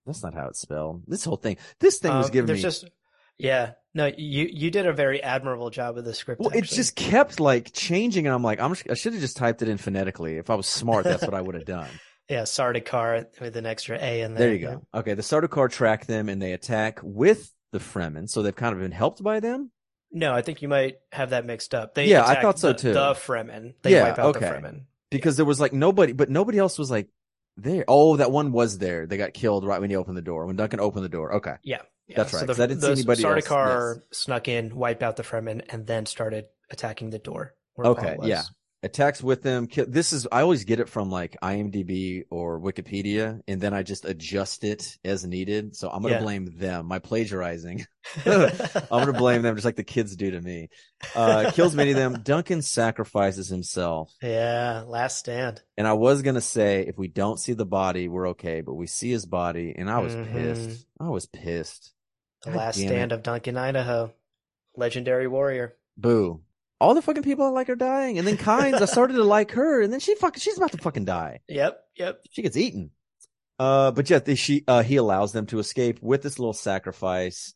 That's not how it's spelled. This whole thing. This thing was Um, giving there's me. just yeah no you you did a very admirable job with the script Well, it just kept like changing, and I'm like, I'm I should have just typed it in phonetically. If I was smart, that's what I would have done. yeah Sardaukar with an extra a in there There you go. Okay, the Sardaukar track them, and they attack with the Fremen, so they've kind of been helped by them. no i think you might have that mixed up they Yeah, I thought so the, too. the fremen they Yeah, wipe out okay. the fremen because there was like nobody, but nobody else was like there. Oh, that one was there. They got killed right when he opened the door. When Duncan opened the door. Okay, yeah, yeah. That's right, so the, I didn't see the anybody else. Sardaukar snuck in wiped out the fremen and then started attacking the door where okay, Paul was. yeah. Attacks with them. Kill, this is I always get it from like IMDb or Wikipedia, and then I just adjust it as needed. So I'm gonna Yeah. blame them. My plagiarizing. I'm gonna blame them, just like the kids do to me. Uh, kills many of them. Duncan sacrifices himself, yeah, last stand. and I was gonna say if we don't see the body, we're okay, but we see his body, and I was Mhm. pissed. I was pissed. The God last stand it. of Duncan, Idaho. Legendary warrior. Boo. All the fucking people I like are dying, and then Kynes, I started to like her, and then she fucking she's about to fucking die. Yep, yep. she gets eaten. Uh, but yet the, she uh, he allows them to escape with this little sacrifice.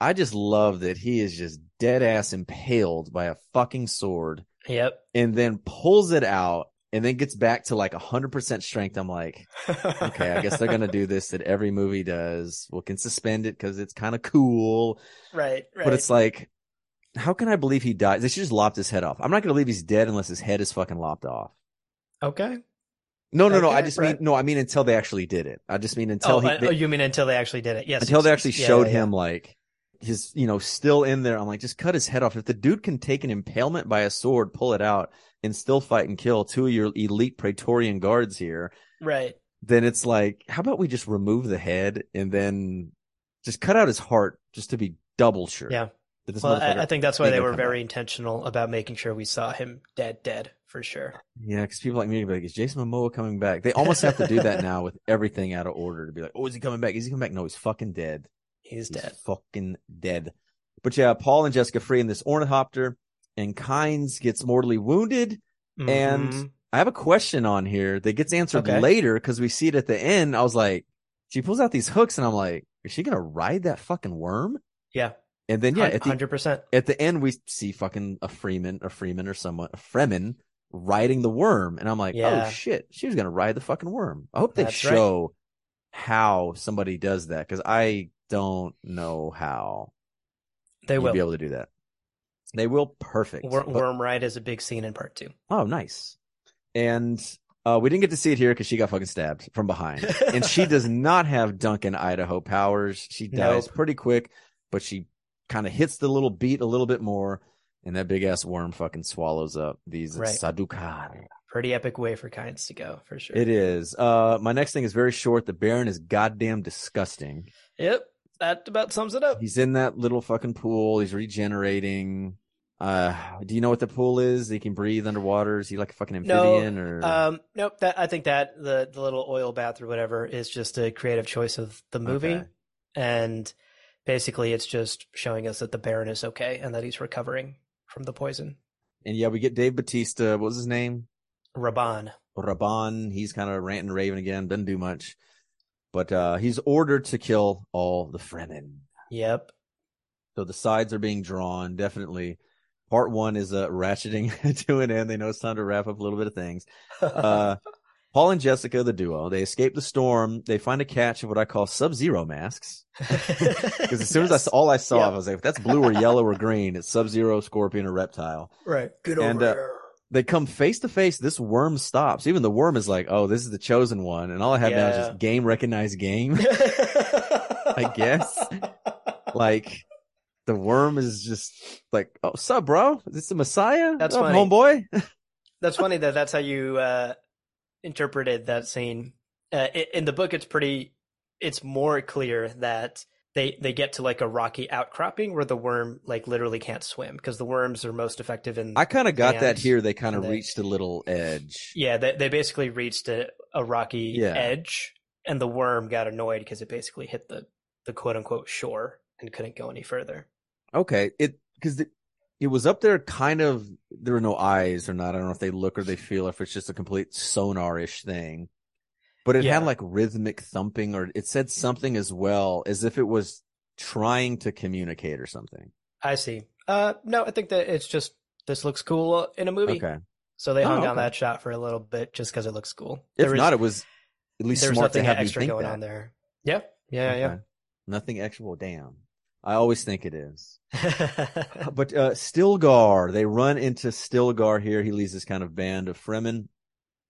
I just love that he is just dead ass impaled by a fucking sword, Yep. and then pulls it out, and then gets back to like hundred percent strength. I'm like, okay, I guess they're gonna do this that every movie does. We can suspend it because it's kind of cool, right, right. but it's like, how can I believe he died? They should just lopped his head off. I'm not gonna believe he's dead unless his head is fucking lopped off. okay. No, no, no. I just right. mean no. I mean until they actually did it. I just mean oh, until Oh, he. they- oh, you mean until they actually did it? Yes. until they actually showed yeah, yeah. him like his you know still in there i'm like just cut his head off if the dude can take an impalement by a sword pull it out and still fight and kill two of your elite praetorian guards here Right. then it's like how about we just remove the head and then just cut out his heart just to be double sure Yeah. This Well, I, I think that's why they were very back. intentional about making sure we saw him dead, dead for sure. yeah because people like me be like is jason momoa coming back they almost have to do that now with everything out of order to be like oh is he coming back is he coming back no he's fucking dead He's He's dead. fucking dead. But yeah, Paul and Jessica free in this ornithopter, and Kynes gets mortally wounded. And Mhm. I have a question on here that gets answered Okay. later because we see it at the end. I was like, she pulls out these hooks, and I'm like, is she gonna ride that fucking worm? yeah, And then yeah, at the hundred percent. at the end we see fucking a Freeman, a Freeman or someone, a Fremen riding the worm, and I'm like, Yeah. oh shit, she was gonna ride the fucking worm. I hope they That's right. show how somebody does that because I don't know how They will. be able to do that. They will perfect. Wor- But- Worm ride is a big scene in part two. oh, nice. And uh, we didn't get to see it here because she got fucking stabbed from behind, and she does not have Duncan Idaho powers. She dies Nope. pretty quick, but she kind of hits the little beat a little bit more, and that big ass worm fucking swallows up these Right. Sardaukar. Pretty epic way for Kynes to go for sure. It is. Uh, my next thing is very short. The Baron is goddamn disgusting. Yep, that about sums it up. He's in that little fucking pool. He's regenerating. Uh, do you know what the pool is? He can breathe underwater. Is he like a fucking No, amphibian or? Um, nope. That I think that the the little oil bath or whatever is just a creative choice of the movie, Okay. and basically it's just showing us that the Baron is okay and that he's recovering from the poison. and yeah, we get Dave Batista. What was his name? Rabban. Rabban. He's kind of ranting raving again. Doesn't do much, but uh, he's ordered to kill all the Fremen. Yep. So the sides are being drawn. Definitely. Part one is uh, ratcheting to an end. They know it's time to wrap up a little bit of things. Uh, Paul and Jessica, the duo, they escape the storm. They find a catch of what I call sub-zero masks. Because as soon as I saw all I saw, Yep. I was like, if that's blue or yellow or green, it's Sub-Zero, Scorpion, or Reptile. right, get And, uh. They come face to face. This worm stops. Even the worm is like, oh, this is the chosen one. And all I have now is Yeah. just game recognized game. I guess. like, the worm is just like, oh, sub, bro? Is this the Messiah? That's Up, funny. homeboy. That's funny that that's how you uh, interpreted that scene. Uh, in the book, it's pretty. It's more clear that they they get to like a rocky outcropping where the worm like literally can't swim because the worms are most effective in. I kind of got that here. They kind of reached a little edge. yeah, they they basically reached a, a rocky Yeah. edge, and the worm got annoyed because it basically hit the the quote unquote shore and couldn't go any further. Okay, it because it was up there, kind of. There were no eyes or not. I don't know if they look or they feel, or if it's just a complete sonar-ish thing. But it Yeah. had like rhythmic thumping, or it said something as well, as if it was trying to communicate or something. I see. Uh, no, I think that it's just this looks cool in a movie. Okay, So they Oh, hung on that shot for a little bit just because it looks cool. if There not, it was at least there's smart to have extra going that. on there. Yeah, yeah, Okay. Nothing extra. Well, damn. I always think it is. But uh Stilgar, they run into Stilgar here. He leads this kind of band of Fremen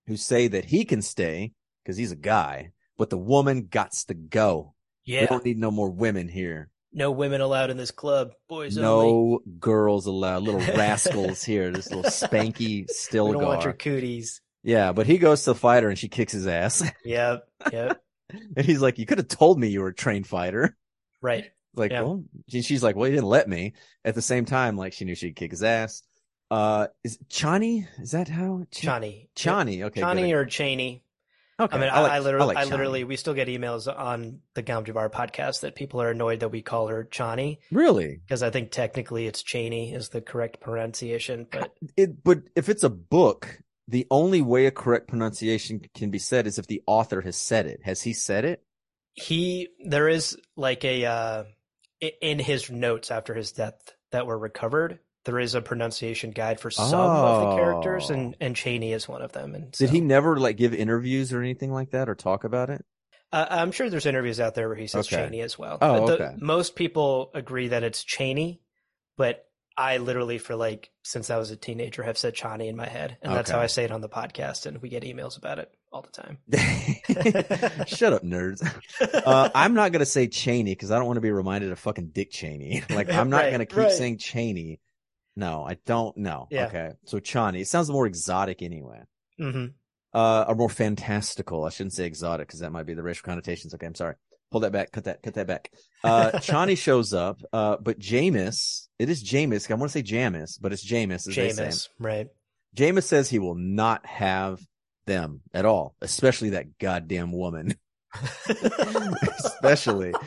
who say that he can stay because he's a guy, but the woman gots to go. Yeah. We don't need no more women here. no women allowed in this club. Boys no only. girls allowed. Little rascals here. This little spanky We still don't want your cooties. Yeah, but he goes to fight her and she kicks his ass. Yep. Yep. and he's like, "You could have told me you were a trained fighter." right. Like, Yeah. well, she- she's like, well, he didn't let me. At the same time, like, she knew she'd kick his ass. Uh, is Chani? Is that how? Ch- Chani. Chani. Okay. Chani or Cheney. Okay. I mean, I, like- I literally, like I, literally, we still get emails on the Gom Jabbar podcast that people are annoyed that we call her Chani really because I think technically it's Cheney is the correct pronunciation, but it. But if it's a book, the only way a correct pronunciation can be said is if the author has said it. Has he said it? he there is like a uh i- in his notes after his death that were recovered there is a pronunciation guide for some of the characters Oh. and and cheney is one of them and Did he never like give interviews or anything like that or talk about it? uh, i'm sure there's interviews out there where he says Okay. cheney as well Oh, But the- okay. most people agree that it's cheney but i literally for like since i was a teenager have said chani in my head and that's Okay. how i say it on the podcast and we get emails about it all the time Shut up, nerds. Uh, I'm not gonna say Cheney because I don't want to be reminded of fucking Dick Cheney. Like I'm not Right, gonna keep right. saying Cheney. No, I don't know. Yeah. Okay, so Chani. It sounds more exotic anyway. hmm Uh, or more fantastical. I shouldn't say exotic because that might be the racial connotations. Okay, I'm sorry. Pull that back. Cut that. Cut that back. Uh, Chani shows up. Uh, but Jameis. It is Jameis. I want to say Jamis, but it's Jameis. As they say. Jameis, right Jameis says he will not have them at all, especially that goddamn woman. especially.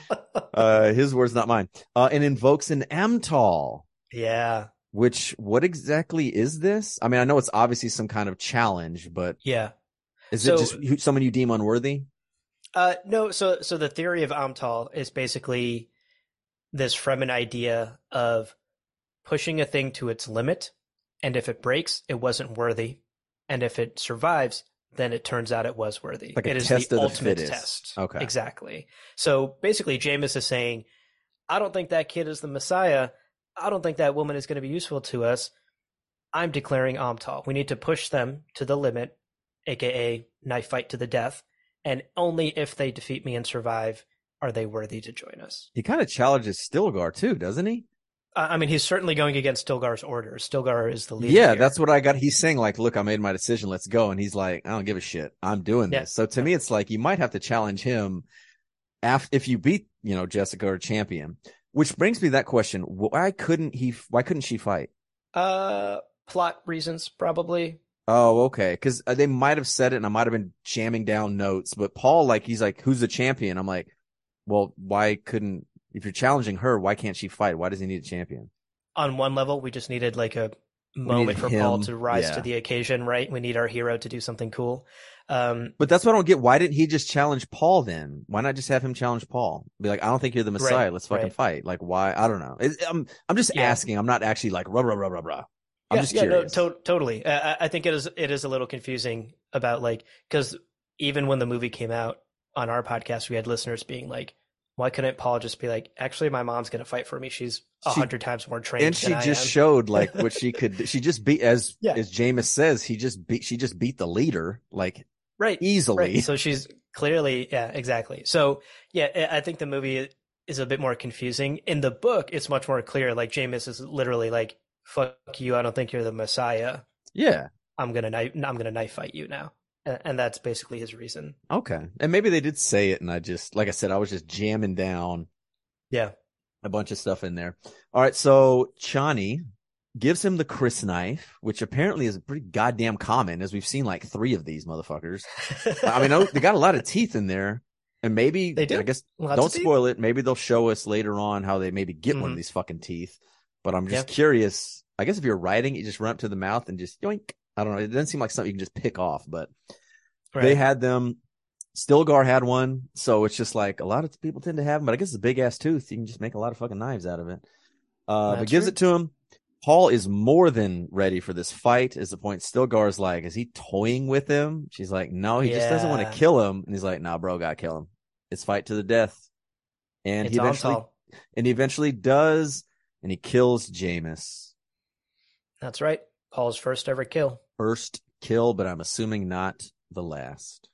Uh, his words, not mine. Uh, and invokes an Amtal, yeah which what exactly is this? I mean, I know it's obviously some kind of challenge, but yeah is So- it just someone you deem unworthy? Uh, no, so so the theory of Amtal is basically this Fremen idea of pushing a thing to its limit, and if it breaks, it wasn't worthy, and if it survives, then it turns out it was worthy. Like it is the ultimate fittest. test. Okay. exactly. So basically, Jameis is saying, "I don't think that kid is the Messiah. I don't think that woman is going to be useful to us. I'm declaring Amtal. We need to push them to the limit, aka knife fight to the death." and only if they defeat me and survive are they worthy to join us. He kind of challenges Stilgar too, doesn't he? I I mean, he's certainly going against Stilgar's orders. Stilgar is the leader. Yeah, here. that's what I got. He's saying like, "Look, I made my decision. Let's go." And he's like, "I don't give a shit. I'm doing Yeah. this." So to me, it's like you might have to challenge him after if you beat, you know, Jessica or champion. Which brings me to that question: Why couldn't he? Why couldn't she fight? uh plot reasons probably. Oh, okay. Because they might have said it, and I might have been jamming down notes. But Paul, like, he's like, "Who's the champion?" I'm like, "Well, why couldn't? If you're challenging her, why can't she fight? Why does he need a champion?" On one level, we just needed like a moment for Paul to rise yeah. to the occasion, right? We need our hero to do something cool. Um But that's what I don't get. Why didn't he just challenge Paul then? Why not just have him challenge Paul? Be like, I don't think you're the Messiah. Let's fucking right. fight. Like, why? I don't know. It, I'm I'm just Yeah. asking. I'm not actually like rah rah rah rah rah. I'm yeah, just yeah, curious. no, to- totally. Uh, I- I think it is it is a little confusing about like because even when the movie came out on our podcast, we had listeners being like, "Why couldn't Paul just be like, actually, my mom's gonna fight for me. She's a hundred times more trained and she just am." showed like what she could. She just beat as Yeah. as Jameis says. He just beat. She just beat the leader like right, easily. right. So she's clearly, yeah, exactly. So yeah, I I think the movie is a bit more confusing. In the book, it's much more clear. Like Jameis is literally like, "Fuck you! I don't think you're the Messiah. yeah. I'm gonna knife. I'm gonna knife fight you now." And that's basically his reason. Okay. And maybe they did say it, and I just like I said, I was just jamming down Yeah. a bunch of stuff in there. All right, so Chani gives him the crysknife, which apparently is pretty goddamn common, as we've seen like three of these motherfuckers. I mean, oh, they got a lot of teeth in there, and maybe They do. I guess Lots don't spoil it. Maybe they'll show us later on how they maybe get one of Mhm. these fucking teeth. But I'm just Yeah. curious. I guess if you're writing, you just run up to the mouth and just yoink. I don't know. It doesn't seem like something you can just pick off, but they had them. Stilgar had one, so it's just like a lot of people tend to have them. But I guess it's a big ass tooth. You can just make a lot of fucking knives out of it. Uh, but gives true. it to him. Paul is more than ready for this fight. Is the point? Stilgar's like, is he toying with him? She's like, no, he just doesn't want to kill him. And he's like, nah, bro, gotta kill him. It's fight to the death. And It's he eventually, and he eventually does, and he kills Jameis. That's right. Paul's first ever kill. First kill, but I'm assuming not the last.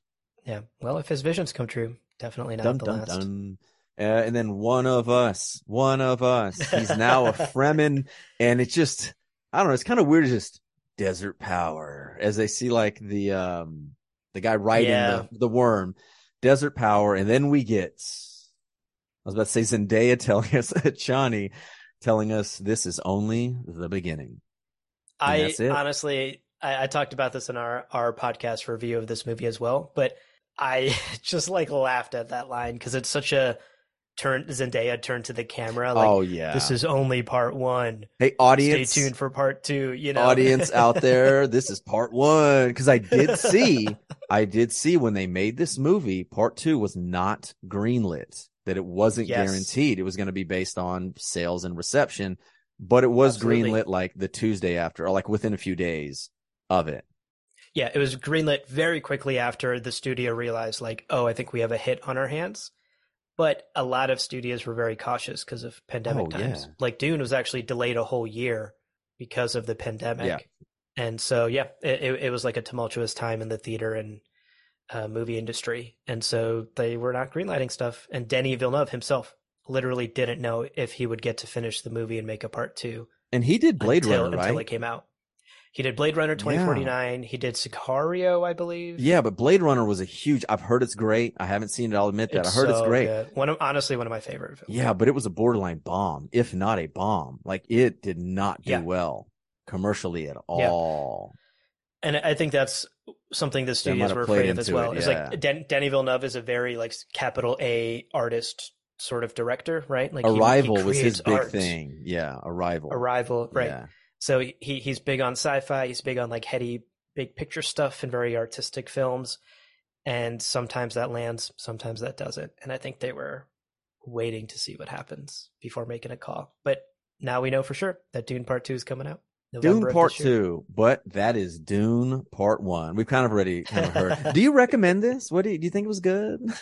Yeah. Well, if his visions come true, definitely not dun the dun last. dun. Uh, and then one of us, one of us, he's now a Fremen. And it's just, I don't know, it's kind of weird. Just desert power as they see like the, um, the guy riding Yeah. the, the worm, desert power. And then we get, I was about to say Zendaya telling us, Chani telling us this is only the beginning. I honestly, I, I talked about this in our our podcast review of this movie as well, but I just like laughed at that line because it's such a turn. Zendaya turned to the camera like, oh yeah. "This is only part one. hey audience. Stay tuned for part two. You know, audience out there, this is part one. Cause I did see, I did see when they made this movie, part two was not greenlit, that it wasn't Yes. guaranteed. It was going to be based on sales and reception, but it was Absolutely. greenlit like the Tuesday after or like within a few days of it. Yeah, it was greenlit very quickly after the studio realized, like, oh, I think we have a hit on our hands. But a lot of studios were very cautious because of pandemic Oh, times. yeah. Like Dune was actually delayed a whole year because of the pandemic. Yeah. And so, yeah, it, it, was like a tumultuous time in the theater and uh, movie industry. And so they were not greenlighting stuff. And Denis Villeneuve himself literally didn't know if he would get to finish the movie and make a part two And he did Blade until, Runner, until it came out. He did Blade Runner 2049. He did Sicario, I believe. Yeah, but Blade Runner was a huge, I've heard it's great. I haven't seen it. I'll admit that. I heard it's great. good. One of honestly one of my favorite films. Yeah, but it was a borderline bomb, if not a bomb. Like it did not do Yeah. well commercially at Yeah. all. and I think that's something the studios were afraid of as well. it, It's like Den- Denis Villeneuve is a very like capital A artist sort of director, right? Like he- he Arrival was his big art. thing. Yeah, Arrival. Arrival, right? Yeah. So he he's big on sci-fi. He's big on like heady, big picture stuff and very artistic films. And sometimes that lands, sometimes that doesn't. And I think they were waiting to see what happens before making a call. But now we know for sure that Dune Part Two is coming out. November Dune Part. Two, but that is Dune Part One. We've kind of already kind of heard. do you recommend this? What do you, do you think it was good?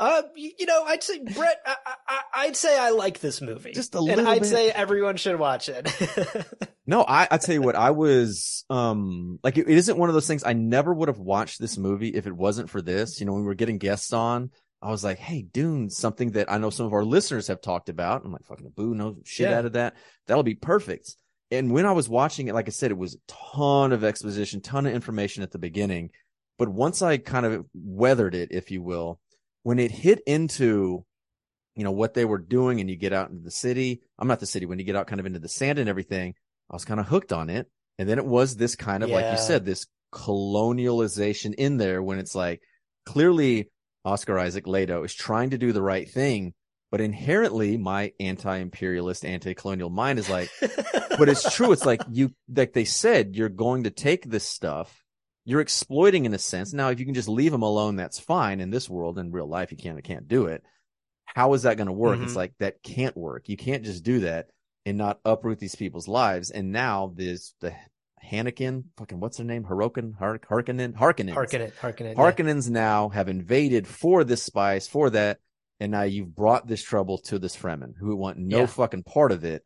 Uh, y- you know, I'd say Brett. I, I, I'd say I like this movie, Just a and I'd bit. say everyone should watch it. No, I I tell you what, I was um like it, it isn't one of those things. I never would have watched this movie if it wasn't for this. You know, when we were getting guests on, I was like, "Hey, Dune, something that I know some of our listeners have talked about." I'm like, "Fucking boo, no shit Yeah. out of that. That'll be perfect." And when I was watching it, like I said, it was a ton of exposition, ton of information at the beginning. But once I kind of weathered it, if you will, when it hit into you know what they were doing and you get out into the city i'm not the city when you get out kind of into the sand and everything i was kind of hooked on it. And then it was this kind of like you said this colonialization in there when it's like clearly oscar isaac leto is trying to do the right thing but inherently my anti-imperialist anti-colonial mind is like but it's true it's like you like they said you're going to take this stuff you're exploiting in a sense. Now if you can just leave them alone that's fine. In this world in real life you can't can't do it. How is that going to work? It's Mhm. like that can't work. You can't just do that and not uproot these people's lives. And now this the Hanakin fucking what's their name? Harokin Hark Harkonnen? Harkonnen. Harkonnen, Harkonnen, yeah. Now have invaded for this spice, for that, and now you've brought this trouble to this Fremen who want no Yeah. fucking part of it.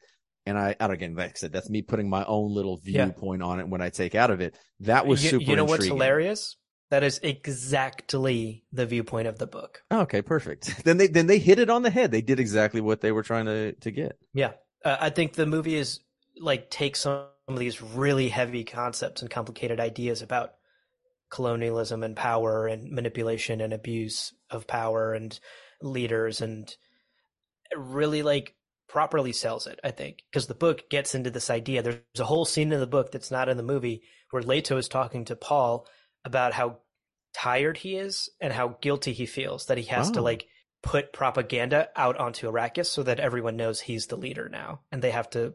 And I, I don't again, like I said, that's me putting my own little Yeah. viewpoint on it when I take out of it. That was you, super. you know what's hilarious? That is exactly the viewpoint of the book. Oh, okay, perfect. Then they then they hit it on the head. They did exactly what they were trying to to get. Yeah, uh, I think the movie is like takes some of these really heavy concepts and complicated ideas about colonialism and power and manipulation and abuse of power and leaders and really like properly sells it. I think because the book gets into this idea. There's a whole scene in the book that's not in the movie where Leto is talking to Paul about how tired he is and how guilty he feels that he has to Oh. like put propaganda out onto Arrakis so that everyone knows he's the leader now and they have to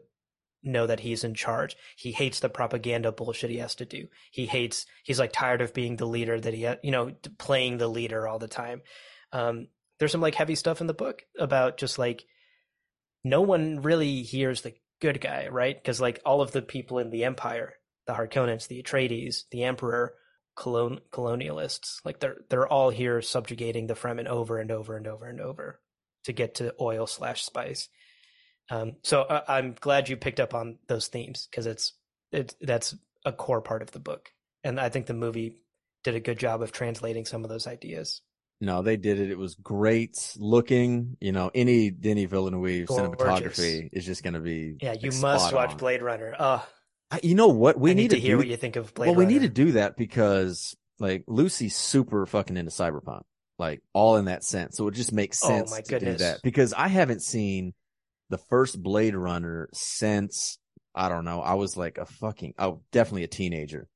know that he's in charge. He hates the propaganda bullshit he has to do. He hates he's like tired of being the leader that he ha- you know playing the leader all the time. Um there's some like heavy stuff in the book about just like no one really hears the good guy, right? Because like all of the people in the empire, the Harkonnens, the Atreides, the Emperor, colon- colonialists, like they're they're all here subjugating the Fremen over and over and over and over to get to oil slash spice. Um, so I, I'm glad you picked up on those themes because it's it's that's a core part of the book, and I think the movie did a good job of translating some of those ideas. No, they did it. It was great looking. You know, any Denis Villeneuve Gorgeous. cinematography is just going to be. Yeah, you like, must watch on. Blade Runner. Oh, I- You know what? We need, need, to, hear do what you think of Blade Runner. well, Runner. we need to do that because like Lucy's super fucking into cyberpunk, like all in that sense. So it just makes Oh, sense my to goodness. do that because I haven't seen the first Blade Runner since I don't know. I was like a fucking oh, definitely a teenager.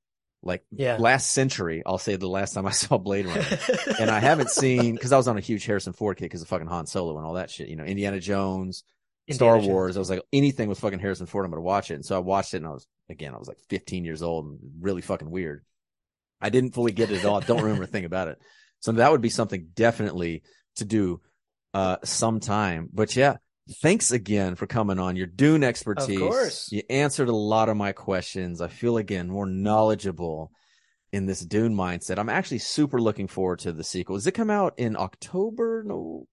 Like Yeah. last century, I'll say the last time I saw Blade Runner. and I haven't seen because I was on a huge Harrison Ford kick because of fucking Han Solo and all that shit. You know, Indiana Jones, Star Jones. Wars. I was like, anything with fucking Harrison Ford, I'm gonna watch it. And so I watched it, and I was again, I was like 15 years old and really fucking weird. I didn't fully get it at all. I don't remember a thing about it. So that would be something definitely to do uh sometime. But yeah, thanks again for coming on. Your Dune expertise. course. You answered a lot of my questions. I feel again more knowledgeable in this Dune mindset. I'm actually super looking forward to the sequel. Does it come out in October? No.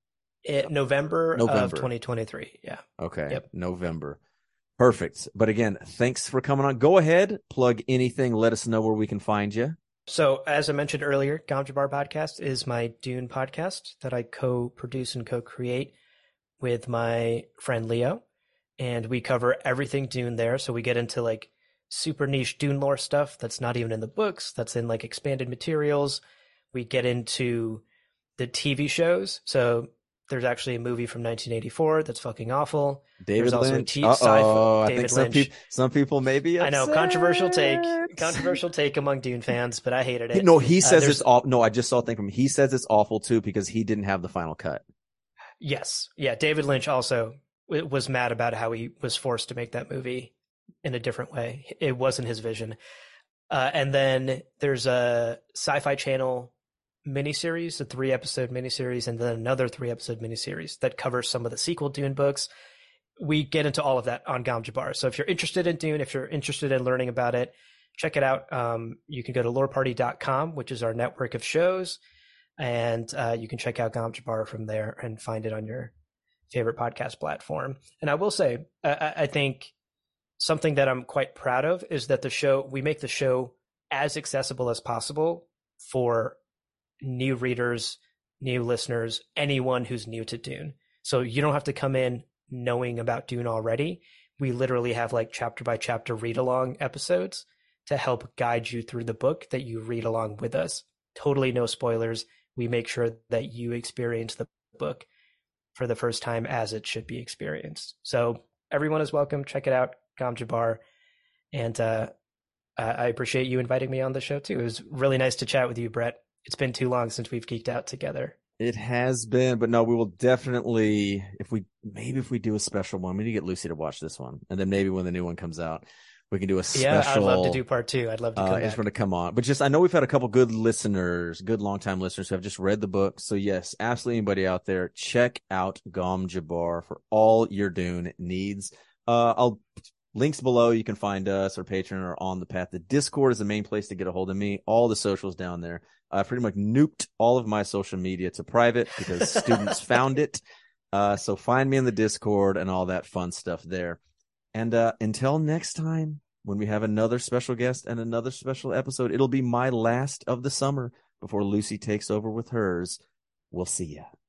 It- November, of November. 2023. Yeah. Okay. Yep. November. Perfect. But again, thanks for coming on. Go ahead, plug anything. Let us know where we can find you. So, as I mentioned earlier, Gom Jabbar Podcast is my Dune podcast that I co-produce and co-create with my friend Leo, and we cover everything Dune there. So we get into like super niche Dune lore stuff that's not even in the books, that's in like expanded materials. We get into the TV shows. So there's actually a movie from 1984 that's fucking awful. David There's also a Lynch. T- Uh-oh. sci-fi- I David some, Lynch. peop- some people maybe. I know controversial take, controversial take among Dune fans, but I hated it. No, he Uh, says there's- it's awful. No, I just saw a thing from him. He says it's awful too because he didn't have the final cut. Yes. Yeah. David Lynch also was mad about how he was forced to make that movie in a different way. It wasn't his vision. Uh, and then there's a sci fi channel miniseries, a three episode miniseries, and then another three episode miniseries that covers some of the sequel Dune books. We get into all of that on Gom Jabbar. So if you're interested in Dune, if you're interested in learning about it, check it out. Um, you can go to loreparty.com, which is our network of shows and uh, you can check out Gom Jabbar from there and find it on your favorite podcast platform. And I will say, I, I think something that I'm quite proud of is that the show we make the show as accessible as possible for new readers, new listeners, anyone who's new to Dune. So you don't have to come in knowing about Dune already. We literally have like chapter by chapter read along episodes to help guide you through the book that you read along with us. Totally no spoilers. We make sure that you experience the book for the first time as it should be experienced. So everyone is welcome. Check it out, Jabbar. And uh, I appreciate you inviting me on the show too. It was really nice to chat with you, Brett. It's been too long since we've geeked out together. It has been, but no, we will definitely if we maybe if we do a special one, we need to get Lucy to watch this one, and then maybe when the new one comes out, we can do a special. Yeah, I'd love to do part two. I'd love to Uh, come I just want to come on, but just I know we've had a couple good listeners, good longtime listeners who have just read the book. So yes, absolutely anybody out there, check out Gom Jabbar for all your Dune needs. Uh, I'll links below. You can find us or Patreon or on the path. The Discord is the main place to get a hold of me. All the socials down there. I pretty much nuked all of my social media to private because students found it. Uh, so find me in the Discord and all that fun stuff there. And uh, until next time, when we have another special guest and another special episode, it'll be my last of the summer before Lucy takes over with hers. We'll see ya.